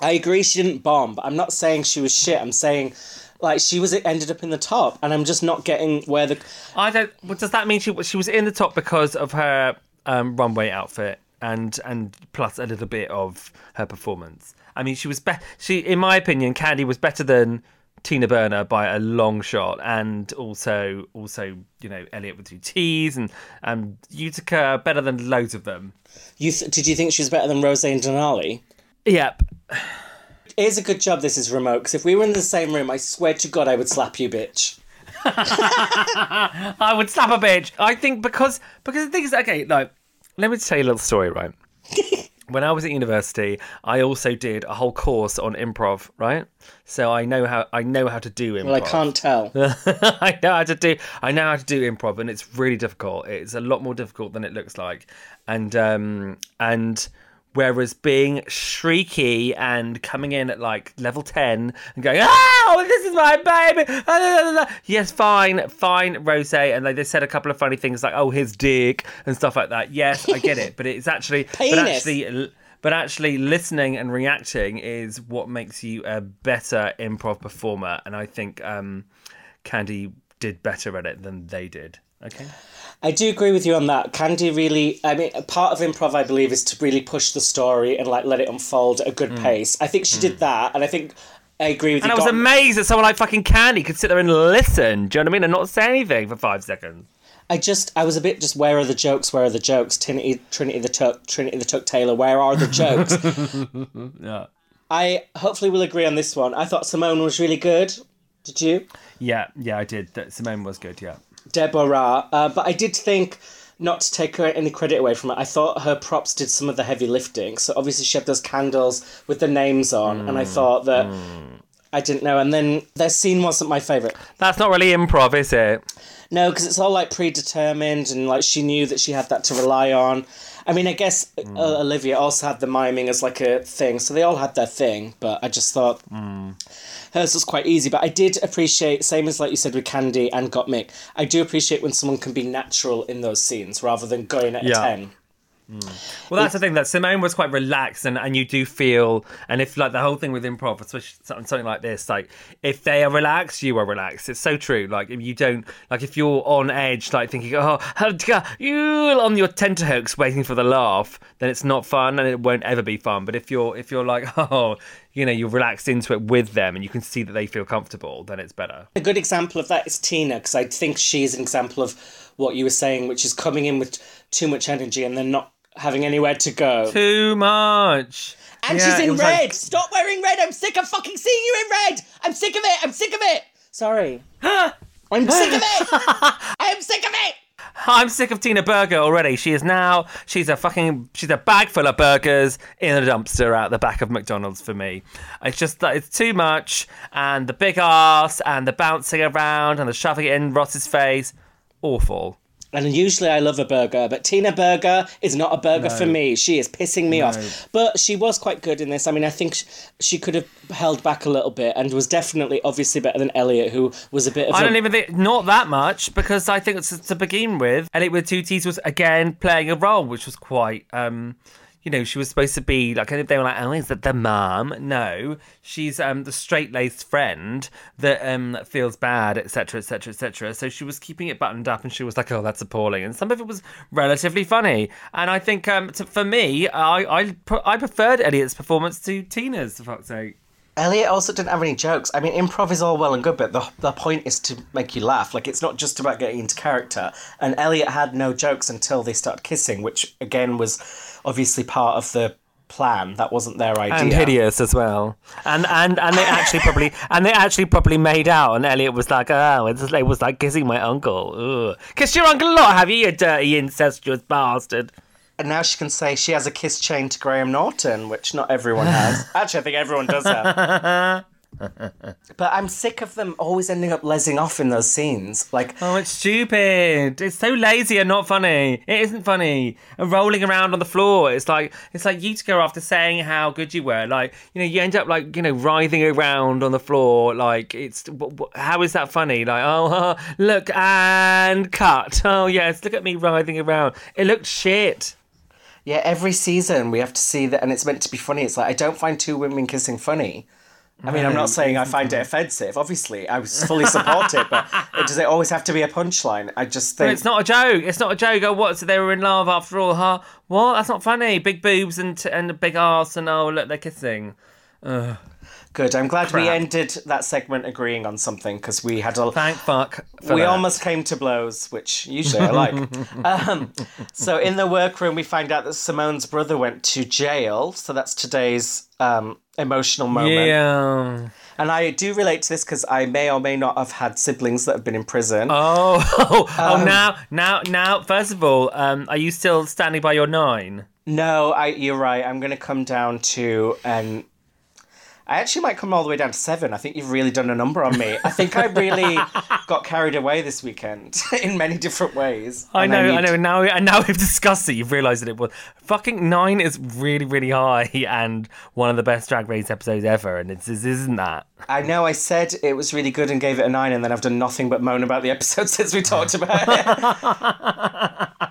I agree she didn't bomb, I'm not saying she was shit. I'm saying like she was ended up in the top, and I'm just not getting where the I don't. Well, does that mean she she was in the top because of her um, runway outfit and and plus a little bit of her performance? I mean, she was be- She, in my opinion, Kandy was better than Tina Burner by a long shot, and also also you know Elliott with two T's and and Utica better than loads of them. you th- did you think she was better than Rose and Denali? Yep. It is a good job this is remote because if we were in the same room, I swear to God, I would slap you, bitch. I would slap a bitch. I think because because the thing is okay. Like, let me tell you a little story, right? when I was at university, I also did a whole course on improv, right? So I know how I know how to do improv. Well, I can't tell. I know how to do I know how to do improv and it's really difficult. It's a lot more difficult than it looks like. And um and whereas being shrieky and coming in at like level 10 and going, "Oh, this is my baby." Yes, fine, fine, Rose. And like they said a couple of funny things like, "Oh, his dick" and stuff like that. Yes, I get it, but it's actually but actually but actually listening and reacting is what makes you a better improv performer. And i think um, Kandy did better at it than they did. Okay I do agree with you on that. Kandy really, I mean, part of improv, I believe, is to really push the story and like let it unfold at a good pace. I think she did that, and I think I agree with Mm. and i was amazed that someone like fucking Kandy could sit there and listen do you know what i mean and not say anything for five seconds I just, I was a bit just, where are the jokes? Where are the jokes? Trinity, Trinity the Tuck, Trinity the Tuck Taylor. Where are the jokes? yeah I hopefully will agree on this one. I thought Simone was really good. Did you? yeah yeah i did simone was good yeah Deborah. Uh, but I did think, not to take her any credit away from it, I thought her props did some of the heavy lifting. So obviously she had those candles with the names on, and I thought that I didn't know. And then their scene wasn't my favourite. that's not really improv is it No, because it's all like predetermined, and like she knew that she had that to rely on. I mean, I guess uh, Olivia also had the miming as like a thing, so they all had their thing. But I just thought hers was quite easy. But I did appreciate, same as like you said with Kandy and Gottmik. I do appreciate when someone can be natural in those scenes rather than going at Yeah. a ten. Well, that's the thing that Simone was quite relaxed, and, and you do feel, and if like the whole thing with improv, especially something, something like this, like if they are relaxed, you are relaxed. It's so true. Like if you don't, like if you're on edge, like thinking, oh, you on your tenterhooks waiting for the laugh, then it's not fun, and it won't ever be fun. But if you're if you're like, oh, you know, you're relaxed into it with them, and you can see that they feel comfortable, then it's better. A good example of that is Tina, because I think she's an example of what you were saying, which is coming in with too much energy and then not having anywhere to go. Too much. And Yeah, she's in red. like- Stop wearing red. I'm sick of fucking seeing you in red. I'm sick of it. I'm sick of it. Sorry. Huh? I'm sick of it. I am sick of it. I'm sick of Tina Burger already. She is now she's a fucking she's a bag full of burgers in a dumpster out the back of McDonald's for me. It's just that it's too much and the big ass and the bouncing around and the shoving it in Ross's face. Awful. And usually I love a burger, but Tina Burger is not a burger for me. She is pissing me off. But she was quite good in this. I mean, I think sh- she could have held back a little bit and was definitely, obviously, better than Elliott, who was a bit of I a don't even think not that much because I think it's to begin with, Elliott with two T's was again playing a role which was quite um you know, she was supposed to be like they were like, Oh, is that the mum? No. She's um the straight laced friend that um feels bad, etc. etc. etc. So she was keeping it buttoned up and she was like, Oh, that's appalling and some of it was relatively funny. And I think um to, for me, I I I preferred Elliott's performance to Tina's for fuck's sake. Elliott also didn't have any jokes. I mean, improv is all well and good, but the, the point is to make you laugh. Like, it's not just about getting into character. And Elliott had no jokes until they started kissing, which, again, was obviously part of the plan. That wasn't their idea. and hideous as well. And and and they actually probably and they actually probably made out. And Elliott was like, "Oh, it's, it was like kissing my uncle. Ugh. Kissed your uncle a lot, have you, you dirty incestuous bastard?" And now she can say she has a kiss chain to Graham Norton, which not everyone has. Actually, I think everyone does have. But I'm sick of them always ending up lesing off in those scenes. Like, Oh, it's stupid. It's so lazy and not funny. It isn't funny. And rolling around on the floor. It's like it's like Utica after saying how good you were. Like you know, you end up like you know writhing around on the floor. Like it's how is that funny? Like oh look and cut. Oh yes, look at me writhing around. It looked shit. yeah, every season we have to see that, and it's meant to be funny. It's like I don't find two women kissing funny. I mean, I'm not saying I find it offensive. Obviously, I was fully support it, but it, does it always have to be a punchline? I just But think it's not a joke. It's not a joke. Oh, what? So they were in love after all, huh? What? That's not funny. Big boobs and and a big ass and oh look, they're kissing. good. I'm glad we ended that segment agreeing on something because we had a Thank fuck. We that. almost came to blows, which usually I like. um, so in the workroom, we find out that Simone's brother went to jail. So that's today's um, emotional moment. Yeah. And I do relate to this because I may or may not have had siblings that have been in prison. Oh, oh, Um, now, now, now. First of all, um, are you still standing by your nine? No, I, you're right. I'm going to come down to and I actually might come all the way down to seven. I think you've really done a number on me. I think I really got carried away this weekend in many different ways. I know, I, need- know. And now, and now we've discussed it. You've realised that it was fucking nine is really, really high and one of the best Drag Race episodes ever. And it's, it isn't that. I know I said it was really good and gave it a nine, and then I've done nothing but moan about the episode since we talked about it.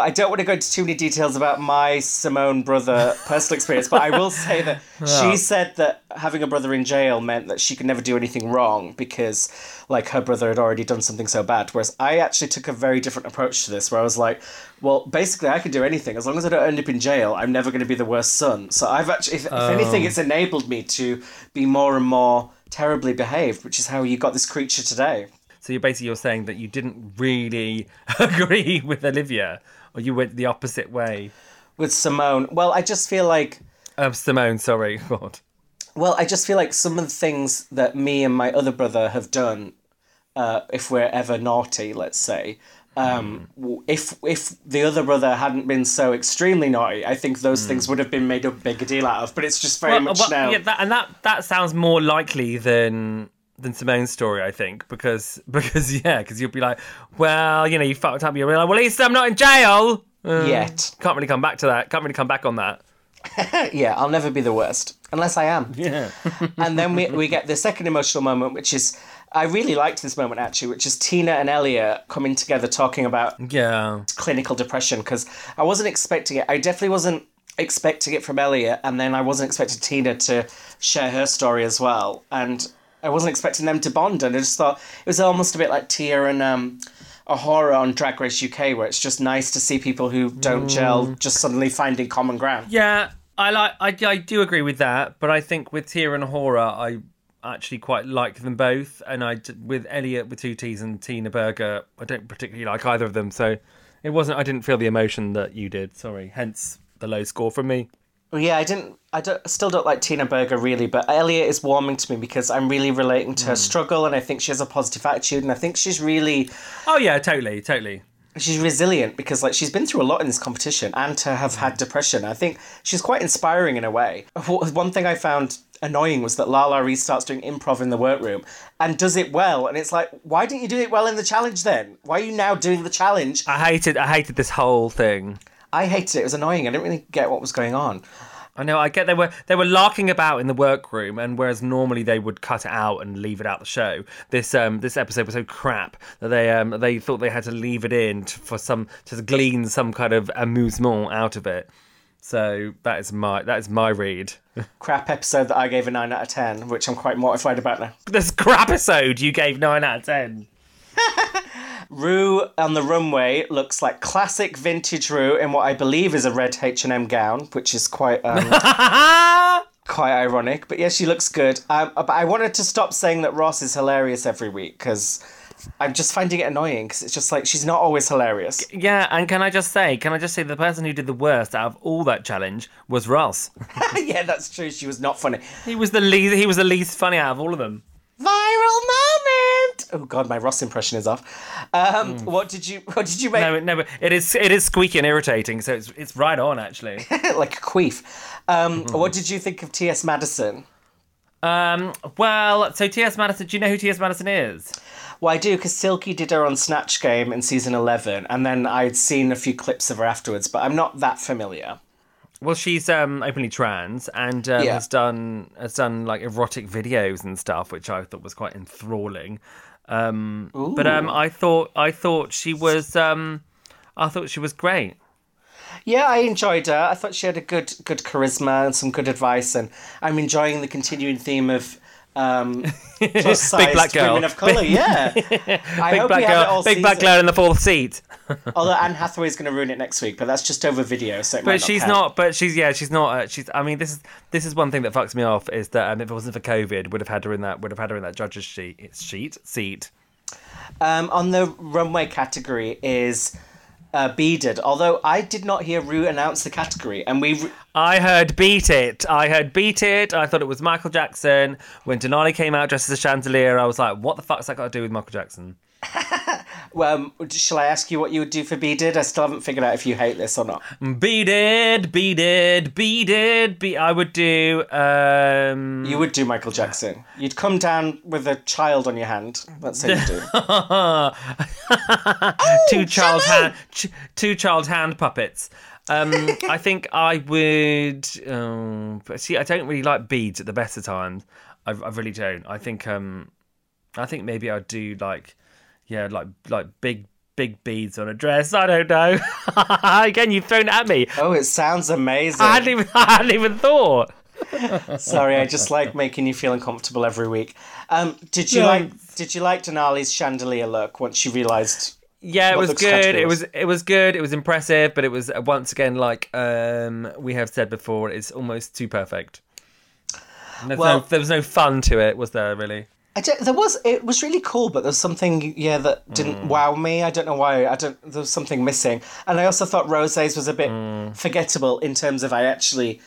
But I don't want to go into too many details about my Simone brother personal experience. But I will say that she said that having a brother in jail meant that she could never do anything wrong because, like, her brother had already done something so bad. Whereas I actually took a very different approach to this, where I was like, well, basically, I can do anything as long as I don't end up in jail. I'm never going to be the worst son. So I've actually, if, if oh. anything, it's enabled me to be more and more terribly behaved, which is how you got this creature today. So you're basically you're saying that you didn't really agree with Olivia, or you went the opposite way. With Simone, well, I just feel like, Um, Simone, sorry, God. well, I just feel like some of the things that me and my other brother have done, uh, if we're ever naughty, let's say, um, w if if the other brother hadn't been so extremely naughty, I think those things would have been made a bigger deal out of. But it's just very Well, much well, now. Yeah, that, and that that sounds more likely than than Simone's story, I think, because because yeah, because you'll be like, well, you know, you fucked up. You're like, well, at least I'm not in jail Uh, Yet. Can't really come back to that. Can't really come back on that. yeah, I'll never be the worst unless I am. Yeah. and then we, we get the second emotional moment, which is I really liked this moment actually, which is Tina and Elliott coming together talking about yeah. clinical depression because I wasn't expecting it. I definitely wasn't expecting it from Elliott, and then I wasn't expecting Tina to share her story as well, and I wasn't expecting them to bond. And I just thought it was almost a bit like Tia and um, A'Whora on Drag Race UK, where it's just nice to see people who don't gel just suddenly finding common ground. Yeah, I like. I, I do agree with that, but I think with Tia and Horror, I actually quite like them both, and I with Elliott with two T's and Tina Burger, I don't particularly like either of them. So it wasn't. I didn't feel the emotion that you did. Sorry. Hence the low score from me. Yeah, I didn't. I don't, still don't like Tina Burger really, but Elliott is warming to me because I'm really relating to her hmm. struggle, and I think she has a positive attitude, and I think she's really Oh yeah, totally, totally. she's resilient because like she's been through a lot in this competition, and to have had hmm. depression, I think she's quite inspiring in a way. One thing I found annoying was that LaLa Ri starts doing improv in the workroom and does it well, and it's like, why didn't you do it well in the challenge then? Why are you now doing the challenge? I hated. I hated this whole thing. I hated it. It was annoying. I didn't really get what was going on. I know. I get they were they were larking about in the workroom, and whereas normally they would cut it out and leave it out the show, this um this episode was so crap that they um they thought they had to leave it in to, for some to glean some kind of amusement out of it. So that is my that is my read. Crap episode that I gave a nine out of ten, which I'm quite mortified about now. this crap episode you gave nine out of ten. Ru on the runway looks like classic vintage Ru in what I believe is a red H and M gown, which is quite um, quite ironic. But yeah, she looks good. Um, but I wanted to stop saying that Ross is hilarious every week because I'm just finding it annoying because it's just like she's not always hilarious. Yeah, and can I just say, can I just say, the person who did the worst out of all that challenge was Ross. yeah, that's true. She was not funny. he was the least. He was the least funny out of all of them. Viral moment. Oh god, my Ross impression is off. Um, What did you What did you make? No, no, but it is it is squeaky and irritating. So it's it's right on actually. like a queef. Um, What did you think of T.S. Madison? Um, well, so T.S. Madison, do you know who T.S. Madison is? Well, I do because Silky did her on Snatch Game in season 11, and then I'd seen a few clips of her afterwards, but I'm not that familiar. Well, she's um, openly trans and um, Yeah. has done has done like erotic videos and stuff, which I thought was quite enthralling. Um, but um, I thought I thought she was um, I thought she was great. Yeah, I enjoyed her. I thought she had a good good charisma and some good advice, and I'm enjoying the continuing theme of um, plus sized black girl. women of colour. Yeah, I Big hope black we have it girl, all big black girl in the fourth seat. Although Anne Hathaway's going to ruin it next week, but that's just over video, so it might But she's count. not. But she's yeah. She's not. Uh, she's. I mean, this is this is one thing that fucks me off is that um, if it wasn't for COVID, would have had her in that would have had her in that judge's sheet sheet seat. Um, on the runway category is uh, beaded. Although I did not hear Ru announce the category, and we. I heard beat it. I heard beat it. I thought it was Michael Jackson. When Denali came out dressed as a chandelier, I was like, what the fuck's that got to do with Michael Jackson? Um, shall I ask you what you would do for beaded? I still haven't figured out if you hate this or not. Beat it, beat it. Be- I would do. Um, You would do Michael Jackson. You'd come down with a child on your hand. That's how you do. two child hand, ch- two child hand puppets. Um, I think I would. Um, but see, I don't really like beads at the best of times. I, I really don't. I think. Um, I think maybe I'd do like, yeah, like like big big beads on a dress. I don't know. Again, you've thrown it at me. Oh, it sounds amazing. I hadn't even. I hadn't even thought. Sorry, I just like making you feel uncomfortable every week. Um, did you No. like Did you like Denali's chandelier look once she realised? Yeah, it was good. It was. was it was good. It was impressive, but it was uh, once again like um, we have said before, it's almost too perfect. There's Well- no, there was no fun to it, was there? Really? I don't, there was it was really cool, but there's something yeah that didn't wow me. I don't know why. I don't. There was something missing, and I also thought Rose's was a bit forgettable in terms of I actually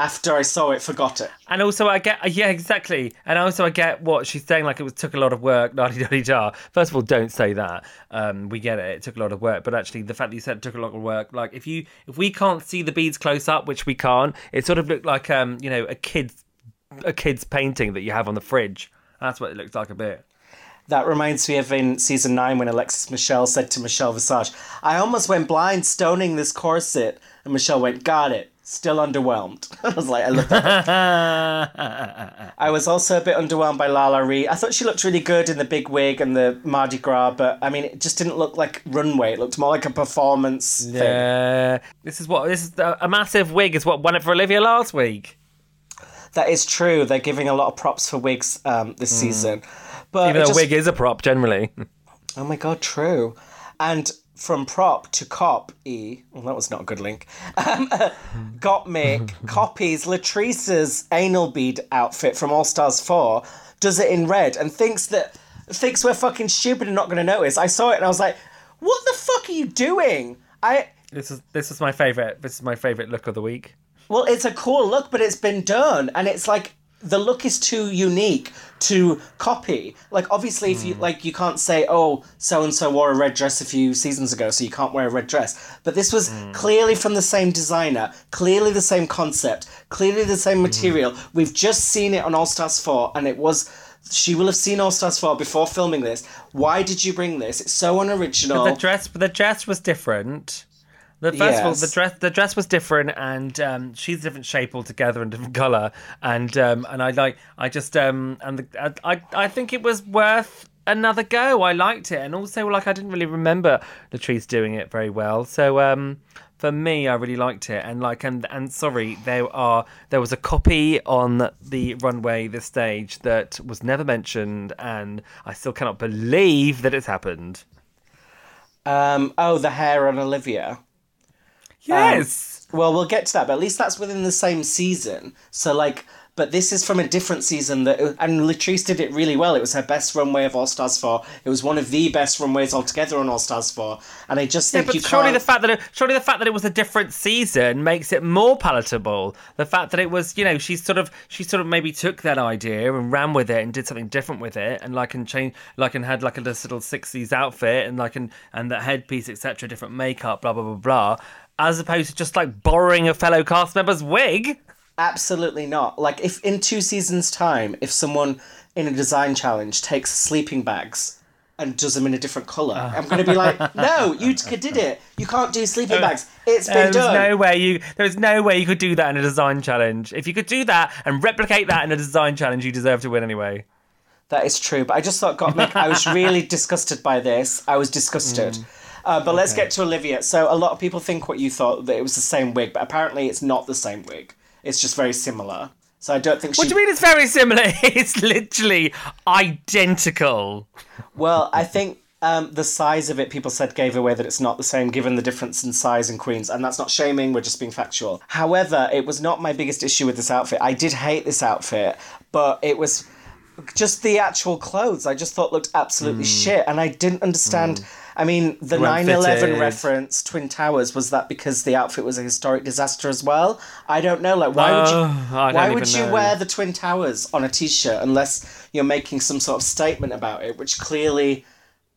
after I saw it forgot it. And also, I get yeah, exactly. And also, I get what she's saying. Like it was took a lot of work. Da da da. First of all, don't say that. Um, we get it. It took a lot of work. But actually, the fact that you said it took a lot of work, like if you if we can't see the beads close up, which we can't, it sort of looked like um, you know, a kid's a kid's painting that you have on the fridge. That's what it looks like a bit. That reminds me of in season nine when Alexis Michelle said to Michelle Visage, "I almost went blind stoning this corset," and Michelle went, "Got it." Still underwhelmed. I was like, I love that. I was also a bit underwhelmed by LaLa Ri. I thought she looked really good in the big wig and the Mardi Gras, but I mean, it just didn't look like runway. It looked more like a performance thing. Yeah, this is what this is. A massive wig is what won it for Olivia last week. That is true. They're giving a lot of props for wigs um, this season. But. Even though just- wig is a prop generally. Oh my god, true. And from prop to cop, E, well, that was not a good link. Um, Gottmik copies Latrice's anal bead outfit from All Stars 4, does it in red, and thinks that thinks we're fucking stupid and not going to notice. I saw it and I was like, what the fuck are you doing? I. This is this is my favorite. This is my favorite look of the week. Well, it's a cool look, but it's been done, and it's like the look is too unique to copy. Like, obviously, if you hmm. like, you can't say, "Oh, so and so wore a red dress a few seasons ago, so you can't wear a red dress." But this was hmm. clearly from the same designer, clearly the same concept, clearly the same hmm. material. We've just seen it on All Stars Four, and it was. She will have seen All Stars 4 before filming this. Why did you bring this? It's so unoriginal. The dress, the dress was different. The first of all, the dress, the dress was different, and um, she's a different shape altogether and different color, and um, and I like, I just um, and the, I, I, I think it was worth another go. I liked it, and also like I didn't really remember Latrice doing it very well, so um, for me, I really liked it, and like, and and sorry, there are there was a copy on the runway, the stage that was never mentioned, and I still cannot believe that it's happened. um, oh, the hair on Olivia. Um, yes. Well, we'll get to that, but at least that's within the same season. So, like, but this is from a different season that, and Latrice did it really well. It was her best runway of All Stars 4. It was one of the best runways altogether on All Stars 4. And I just Yeah, think but you surely can't. the fact that it, surely the fact that it was a different season makes it more palatable. The fact that it was, you know, she sort of she sort of maybe took that idea and ran with it and did something different with it and like and change like and had like a little sixties outfit and like and and that headpiece etc. Different makeup, blah blah blah blah. As opposed to just like borrowing a fellow cast member's wig. Absolutely not. Like if in two seasons' time, if someone in a design challenge takes sleeping bags and does them in a different color, Ah. I'm going to be like, no, you did it. You can't do sleeping bags. It's been There's done. no way you. There's no way you could do that in a design challenge. If you could do that and replicate that in a design challenge, you deserve to win anyway. That is true, but I just thought, Gottmik, I was really disgusted by this. I was disgusted. Uh, but let's get to Olivia. So a lot of people think what you thought that it was the same wig, but apparently it's not the same wig. It's just very similar. So I don't think she. What do you mean it's very similar? It's literally identical. Well, I think um, the size of it, people said, gave away that it's not the same given the difference in size in Queens. And that's not shaming, we're just being factual. However, it was not my biggest issue with this outfit. I did hate this outfit, but it was just the actual clothes I just thought looked absolutely shit. And I didn't understand. I mean, the Hmm. 9 11 reference, Twin Towers, was that because the outfit was a historic disaster as well? I don't know. Like, why would you, don't why would you know. wear the Twin Towers on a t shirt unless you're making some sort of statement about it, which clearly,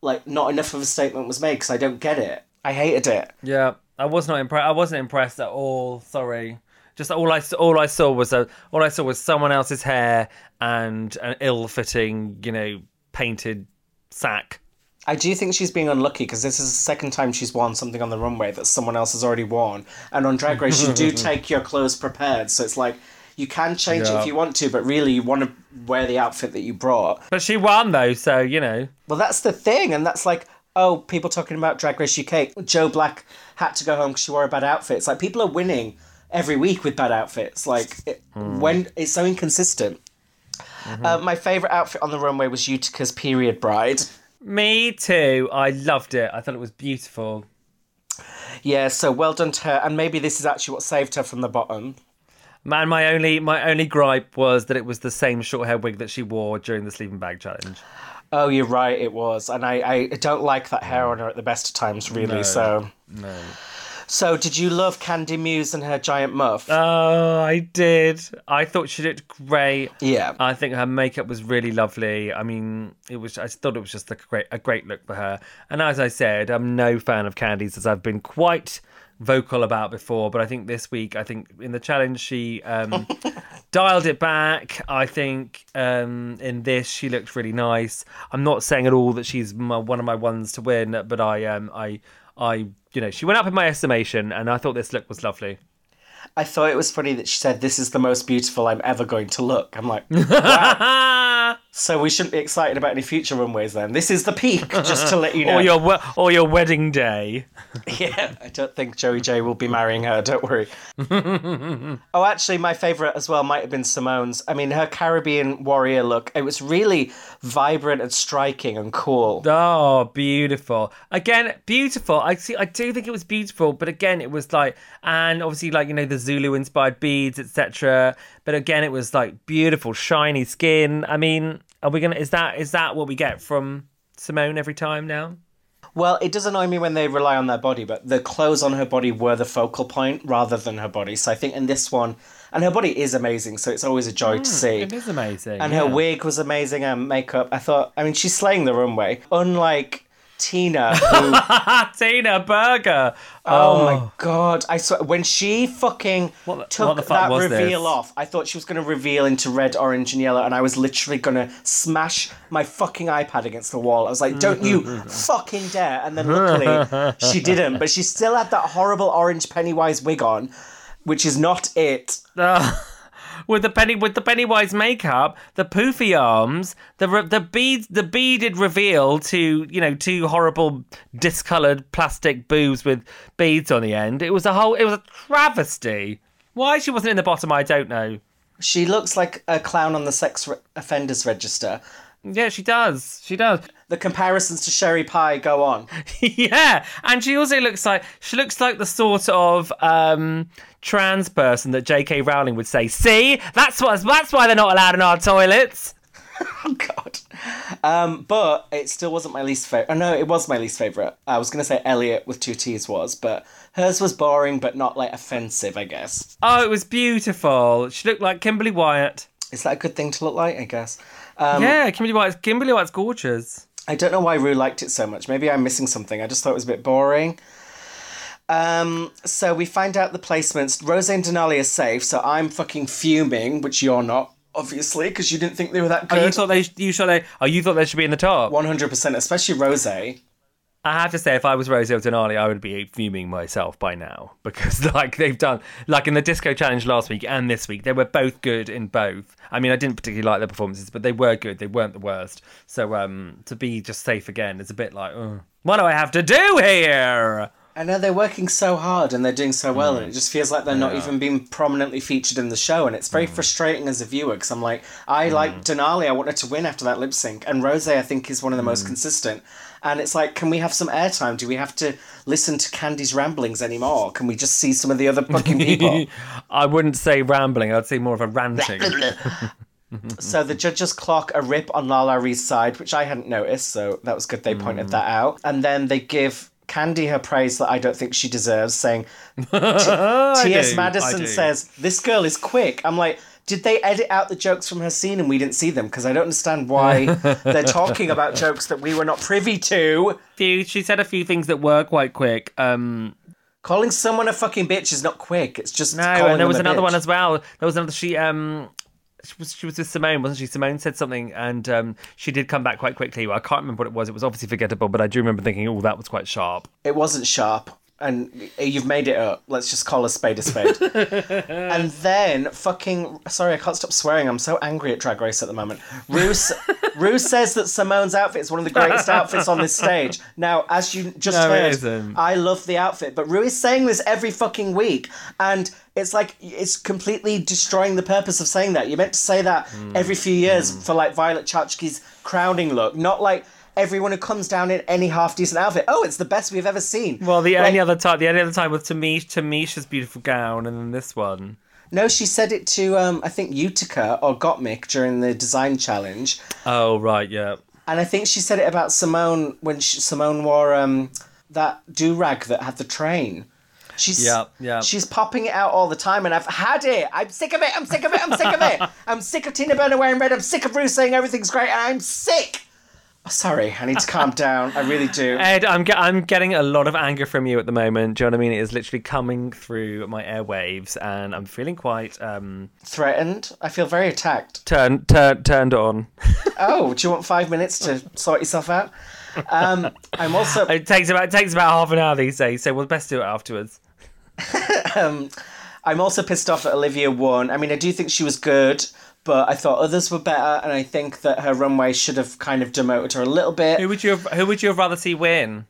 like, not enough of a statement was made because I don't get it. I hated it. Yeah, I was not impressed. I wasn't impressed at all. Sorry. Just all I all I saw was a, all I saw was someone else's hair and an ill-fitting, you know, painted sack. I do think she's being unlucky because this is the second time she's worn something on the runway that someone else has already worn. And on Drag Race, you do take your clothes prepared. So it's like, you can change it if you want to, but really you want to wear the outfit that you brought. But she won though, so you know. Well, that's the thing, and that's like, oh, people talking about Drag Race UK. Joe Black had to go home because she wore a bad outfit. It's like people are winning every week with bad outfits. Like it, when it's so inconsistent. Uh, my favorite outfit on the runway was Utica's period bride. Me too. I loved it. I thought it was beautiful. Yeah, so well done to her, and maybe this is actually what saved her from the bottom. Man, my only my only gripe was that it was the same short hair wig that she wore during the sleeping bag challenge. Oh, you're right, it was, and I, I don't like that hair on her at the best of times, really. No. So, No. So did you love Kandy Muse and her giant muff? Oh, I did. I thought she looked great. yeah. I think her makeup was really lovely. I mean, it was. I thought it was just a great, a great look for her. And as I said, I'm no fan of Kandy's, as I've been quite vocal about before. But I think this week, I think in the challenge, she um, dialed it back. I think um, in this, she looked really nice. I'm not saying at all that she's my, one of my ones to win, but I, um, I, I, you know, she went up in my estimation, and I thought this look was lovely. I thought it was funny that she said, This is the most beautiful I'm ever going to look. I'm like, Ah! So we shouldn't be excited about any future runways then. This is the peak, just to let you know. or your we- or your wedding day. Yeah, I don't think Joey Jay will be marrying her, don't worry. oh, actually, my favourite as well might have been Simone's. I mean, her Caribbean warrior look, it was really vibrant and striking and cool. Oh, beautiful! Again, beautiful. I see. I do think it was beautiful, but again, it was like, and obviously, like you know, the Zulu-inspired beads, etc. But again, it was like beautiful, shiny skin. I mean, are we gonna? Is that is that what we get from Simone every time now? Well, it does annoy me when they rely on their body, but the clothes on her body were the focal point rather than her body. So I think in this one, and her body is amazing, so it's always a joy to mm, see. It is amazing. And yeah. her wig was amazing and makeup. I thought, I mean, she's slaying the runway. Unlike Tina, who Tina Burger. Oh, my oh. god! I saw when she fucking What the- took what that reveal this? off. I thought she was going to reveal into red, orange, and yellow, and I was literally going to smash my fucking iPad against the wall. I was like, "Don't you fucking dare!" And then luckily she didn't, but she still had that horrible orange Pennywise wig on, which is not it. With the penny with the Pennywise makeup, the poofy arms, the re- the beads, the beaded reveal to you know two horrible discolored plastic boobs with beads on the end. It was a whole. It was a travesty. Why she wasn't in the bottom, I don't know. She looks like a clown on the sex re- offenders register. Yeah, she does. She does. The comparisons to Sherry Pie go on. yeah, and she also looks like she looks like the sort of um, trans person that J.K. Rowling would say. See, that's what that's why they're not allowed in our toilets. Oh God. Um, but it still wasn't my least favorite. Oh, no, it was my least favorite. I was gonna say Elliott with two T's was, but hers was boring, but not like offensive. I guess. Oh, it was beautiful. She looked like Kimberly Wyatt. Is that a good thing to look like? I guess. Um, yeah, Kimberly Wyatt's Kimberly Wyatt's gorgeous. I don't know why Ru liked it so much. Maybe I'm missing something. I just thought it was a bit boring. Um, so we find out the placements. Rose and Denali are safe, so I'm fucking fuming, which you're not, obviously, because you didn't think they were that Oh, you good. thought they? You thought they? Oh, you thought they should be in the top? 100%, especially Rose. I have to say, if I was Rosie O'Donnelly, I would be fuming myself by now because, like, they've done, like in the disco challenge last week and this week, they were both good in both. I mean, I didn't particularly like their performances, but they were good. They weren't the worst. So, um, to be just safe again is a bit like, oh, what do I have to do here? I know they're working so hard and they're doing so well, and it just feels like they're not Mm. Yeah. Mm. even being prominently featured in the show, and it's very frustrating as a viewer because I'm like, I like Denali, I wanted to win after that lip sync, and Rose I think is one of the Mm. most consistent, and it's like, can we have some airtime? Do we have to listen to Kandy's ramblings anymore? Can we just see some of the other fucking people? I wouldn't say rambling. I'd say more of a ranting. so the judges clock a rip on LaLa Ri's side, which I hadn't noticed, so that was good they Mm. pointed that out. And then they give Kandy her praise that I don't think she deserves, saying T.S. Madison says, This girl is quick. I'm like, did they edit out the jokes from her scene and we didn't see them? Because I don't understand why they're talking about jokes that we were not privy to. Few- She said a few things that were quite quick. Um, Calling someone a fucking bitch is not quick. It's just No, and there was another one as well. There was another. She um, she was she was with Simone, wasn't she? Simone said something, and um, she did come back quite quickly. I can't remember what it was. It was obviously forgettable, but I do remember thinking, oh, that was quite sharp. It wasn't sharp. And you've made it up. Let's just call a spade a spade. and then fucking sorry, I can't stop swearing. I'm so angry at Drag Race at the moment. Ru, Ru says that Simone's outfit is one of the greatest outfits on this stage. Now, as you just No, heard. I love the outfit, but Ru is saying this every fucking week, and it's like it's completely destroying the purpose of saying that. You're meant to say that Hmm. every few years for like Violet Chachki's crowning look, not like. Everyone who comes down in any half decent outfit, oh, it's the best we've ever seen. Well, the Like- only other time, the only other time was Tamish, Tamisha's beautiful gown, and then this one. No, she said it to um, I think Utica or Gottmik during the design challenge, Oh right, yeah. and I think she said it about Simone when she, Simone wore um, that do rag that had the train. She's Yeah, yeah. She's popping it out all the time, and I've had it. I'm sick of it. I'm sick of it. I'm sick of it. I'm sick of Tina Burner wearing red. I'm sick of Bruce saying everything's great, and I'm sick. Oh, sorry, I need to calm down. I really do. Ed, I'm ge- I'm getting a lot of anger from you at the moment. Do you know what I mean? It is literally coming through my airwaves, and I'm feeling quite um Threatened. I feel very attacked. turned tur- turned on. Oh, do you want five minutes to sort yourself out? Um, I'm also. It takes about it takes about half an hour these days, so we'll best do it afterwards. I'm also pissed off that Olivia won. I mean, I do think she was good, but I thought oh, others were better, and I think that her runway should have kind of demoted her a little bit. Who would you have, who would you have rather see win?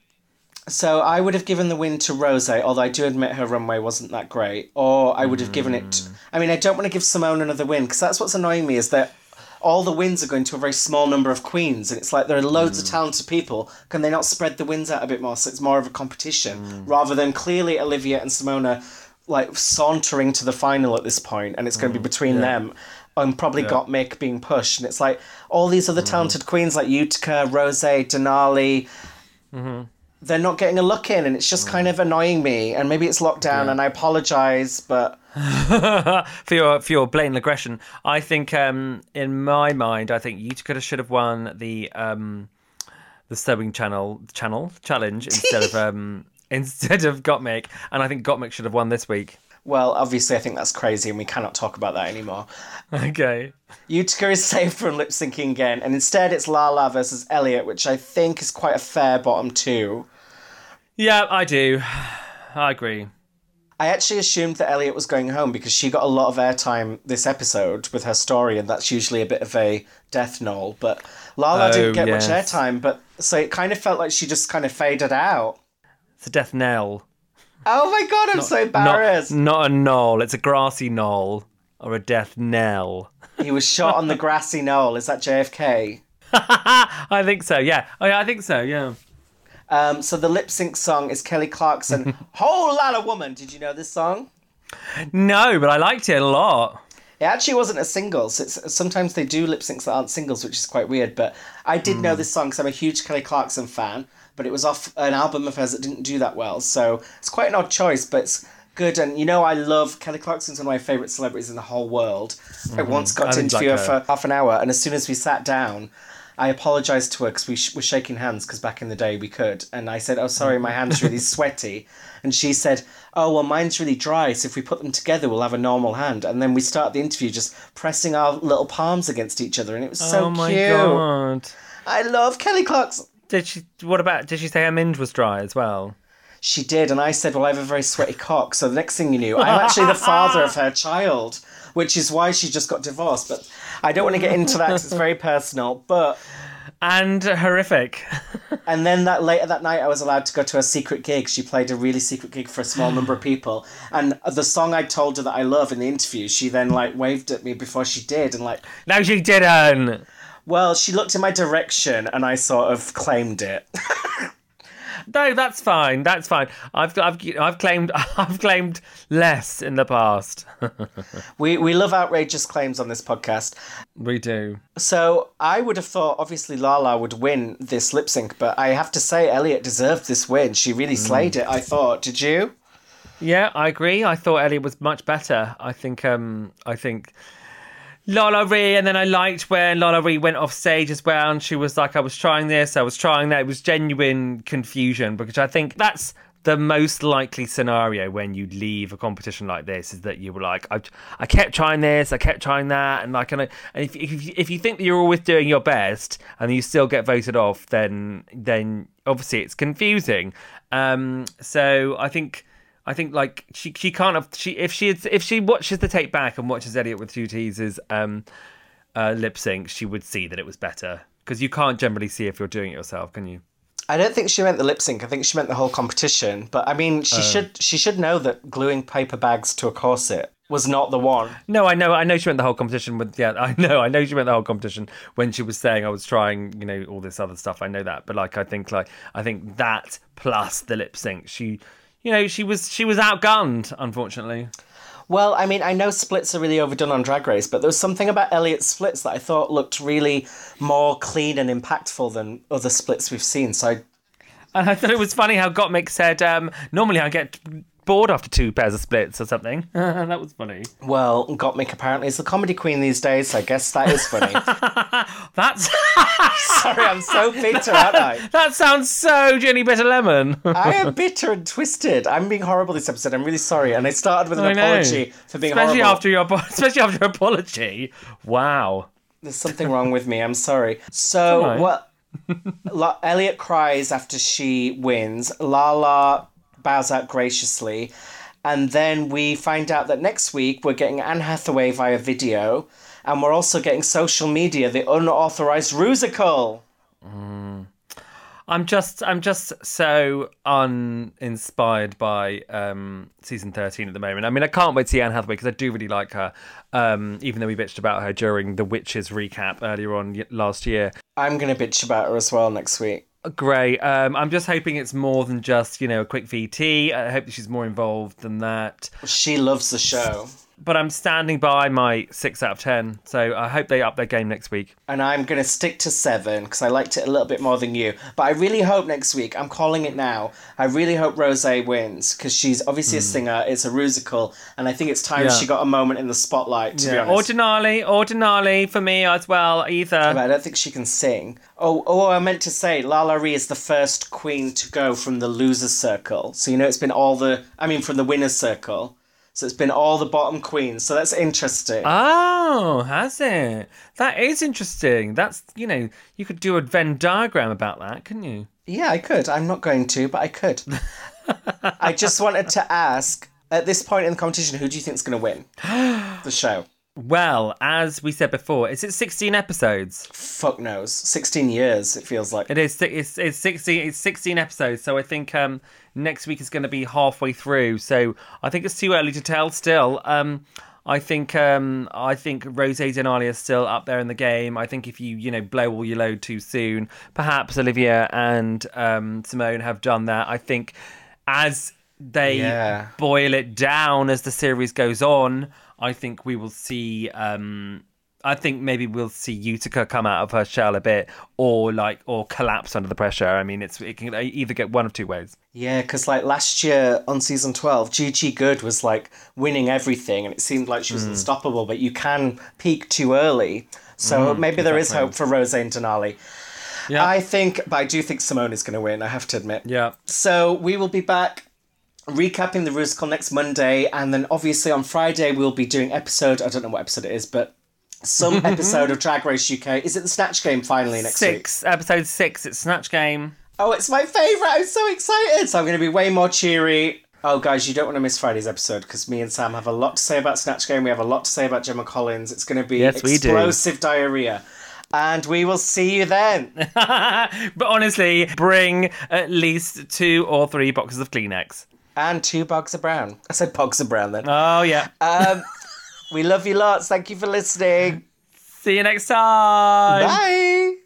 So I would have given the win to Rose, although I do admit her runway wasn't that great. Or I would have given it. I mean, I don't want to give Simone another win because that's what's annoying me is that all the wins are going to a very small number of queens, and it's like there are loads of mm. talented people. Can they not spread the wins out a bit more so it's more of a competition mm. rather than clearly Olivia and Simone are like sauntering to the final at this point, and it's going to be mm. between them. And probably Gottmik being pushed, and it's like all these other talented queens like Utica, Rose, Denali, they're not getting a look in and it's just kind of annoying me. And maybe it's lockdown and i apologize but for your for your blatant aggression. I think, um, in my mind, I think Utica should have won the um, the sewing channel channel challenge instead of um, instead of Gottmik, and I think Gottmik should have won this week. Well obviously i think that's crazy and we cannot talk about that anymore Okay. utica is safe from lip syncing again and instead it's lala versus Elliott which i think is quite a fair bottom two Yeah, I do. I agree. I actually assumed that Elliott was going home because she got a lot of airtime this episode with her story, and that's usually a bit of a death knell. But Lala Oh, didn't get yes. much airtime, but so it kind of felt like she just kind of faded out. It's a death knell. Oh my god, I'm so Not, embarrassed. not a knoll. It's a grassy knoll or a death knell. He was shot on the grassy knoll. Is that JFK? I think so. Yeah. Oh, yeah. I think so. Yeah. Um, so the lip sync song is Kelly Clarkson, Whole Lotta Woman. Did you know this song? No, but I liked it a lot. It actually wasn't a single. So it's, sometimes they do lip syncs that aren't singles, which is quite weird. But I did know this song because I'm a huge Kelly Clarkson fan. But it was off an album of hers that didn't do that well. So it's quite an odd choice, but it's good. And you know, I love Kelly Clarkson's one of my favourite celebrities in the whole world. I mm-hmm. once got I to interview like her for half an hour, and as soon as we sat down, I apologized to her because we sh- were shaking hands because back in the day we could, and I said, "Oh, sorry, my hand's really mm-hmm. sweaty," and she said, "Oh, well, mine's really dry, so if we put them together, we'll have a normal hand." And then we start the interview just pressing our little palms against each other, and it was so oh my cute. god. I love Kelly Clarkson. Did she? What about? Did she say her minge was dry as well? She did, and I said, "Well, I have a very sweaty cock." So the next thing you knew, I'm actually the father of her child, which is why she just got divorced. But I don't want to get into that 'cause it's very personal. But And horrific. and then that later that night, I was allowed to go to a secret gig. She played a really secret gig for a small number of people, and the song I told her that I love in the interview, she then like waved at me before she did, and like, no, she didn't. Well, she looked in my direction, and I sort of claimed it. No, that's fine. That's fine. I've I've I've claimed I've claimed less in the past. we we love outrageous claims on this podcast. we do. So I would have thought, obviously, Lala would win this lip sync, but I have to say, Elliott deserved this win. She really slayed it. I thought. Did you? Yeah, I agree. I thought Elliott was much better. I think um I think LaLa Ri, and then I liked when LaLa Ri went off stage as well, and she was like, "I was trying this, I was trying that." It was genuine confusion because I think that's the most likely scenario when you leave a competition like this is that you were like, "I, I kept trying this, I kept trying that," and like, and, I, and if, if if you think that you're always doing your best and you still get voted off, then then obviously it's confusing. Um, so I think. I think like she she can't have she if she if she watches the tape back and watches Elliott with two teasers um uh, lip sync she would see that it was better because you can't generally see if you're doing it yourself can you I don't think she meant the lip sync. I think she meant the whole competition. But I mean, she should she should know that gluing paper bags to a corset was not the one. no I know I know she meant the whole competition with yeah I know I know she meant the whole competition when she was saying I was trying you know all this other stuff I know that but like I think like I think that plus the lip sync she you know she was she was outgunned unfortunately Well, I mean, I know splits are really overdone on Drag Race, but there was something about Elliott's splits that I thought looked really more clean and impactful than other splits we've seen. So I And I thought it was funny how Gottmik said, um, normally I get bored after two pairs of splits or something. that was funny. Well, Gottmik apparently is the comedy queen these days, so I guess that is funny. That's Sorry, I'm so bitter, aren't I? that sounds so Ginny Bitter Lemon. I am bitter and twisted. I'm being horrible this episode. I'm really sorry. And I started with an I know. apology for being especially horrible. after your especially after your apology. Wow. There's something wrong with me. I'm sorry. So, alright. what? La- Elliott cries after she wins. Lala bows out graciously. And then we find out that next week we're getting Anne Hathaway via video. And we're also getting social media, the unauthorized rusical. I'm just I'm just so uninspired by um, season 13 at the moment. I mean, I can't wait to see Anne Hathaway because I do really like her. Um, even though we bitched about her during the Witches recap earlier on last year. I'm going to bitch about her as well next week. Great. Um, I'm just hoping it's more than just you know a quick VT. I hope she's more involved than that. She loves the show. But I'm standing by my six out of ten. So I hope they up their game next week. and I'm going to stick to seven because I liked it a little bit more than you. But I really hope next week, I'm calling it now, I really hope Rosé wins because she's obviously a singer, it's a musical, and I think it's time Hmm. Yeah. she got a moment in the spotlight, to be honest. Ordinarily, ordinarily for me as well. Either. But I don't think she can sing. Oh, oh, I meant to say, LaLa Ri is the first queen to go from the losers circle. So, you know, it's been all the, I mean, from the winners circle. So it's been all the bottom queens. So that's interesting. Oh, has it? That is interesting. That's you know you could do a Venn diagram about that, couldn't you? Yeah, I could. I'm not going to, but I could. I just wanted to ask at this point in the competition, who do you think is going to win the show? Well, as we said before, is it 16 episodes? Fuck knows. 16 years, it feels like. It is. It's it's 16. It's 16 episodes. So I think um, next week is going to be halfway through. So I think it's too early to tell. Still, um, I think um, I think Rosé Denali is still up there in the game. I think if you you know blow all your load too soon, perhaps Olivia and um, Symone have done that. I think as they Yeah. boil it down as the series goes on, I think we will see. Um, I think maybe we'll see Utica come out of her shell a bit, or like, or collapse under the pressure. I mean, it's it can either get one of two ways. Yeah, because like last year on season 12, Gigi Goode was like winning everything and it seemed like she was unstoppable, but you can peak too early. So maybe there is hope for Rosé and Denali. Yeah. I think, but I do think Symone is going to win. I have to admit. yeah. So we will be back recapping the Rusical next Monday, and then obviously on Friday we'll be doing episode. I don't know what episode it is, but some episode of Drag Race UK. Is it the Snatch Game finally next week? Six episode six. It's Snatch Game. Oh, it's my favourite. I'm so excited. So I'm going to be way more cheery. Oh, guys, you don't want to miss Friday's episode because me and Sam have a lot to say about Snatch Game. We have a lot to say about Gemma Collins. It's going to be Yes, we do. explosive diarrhea. And we will see you then. But honestly, bring at least two or three boxes of Kleenex. And two bogs of brown. I said bogs of brown then. Oh yeah. Um, we love you lots. Thank you for listening. See you next time. Bye.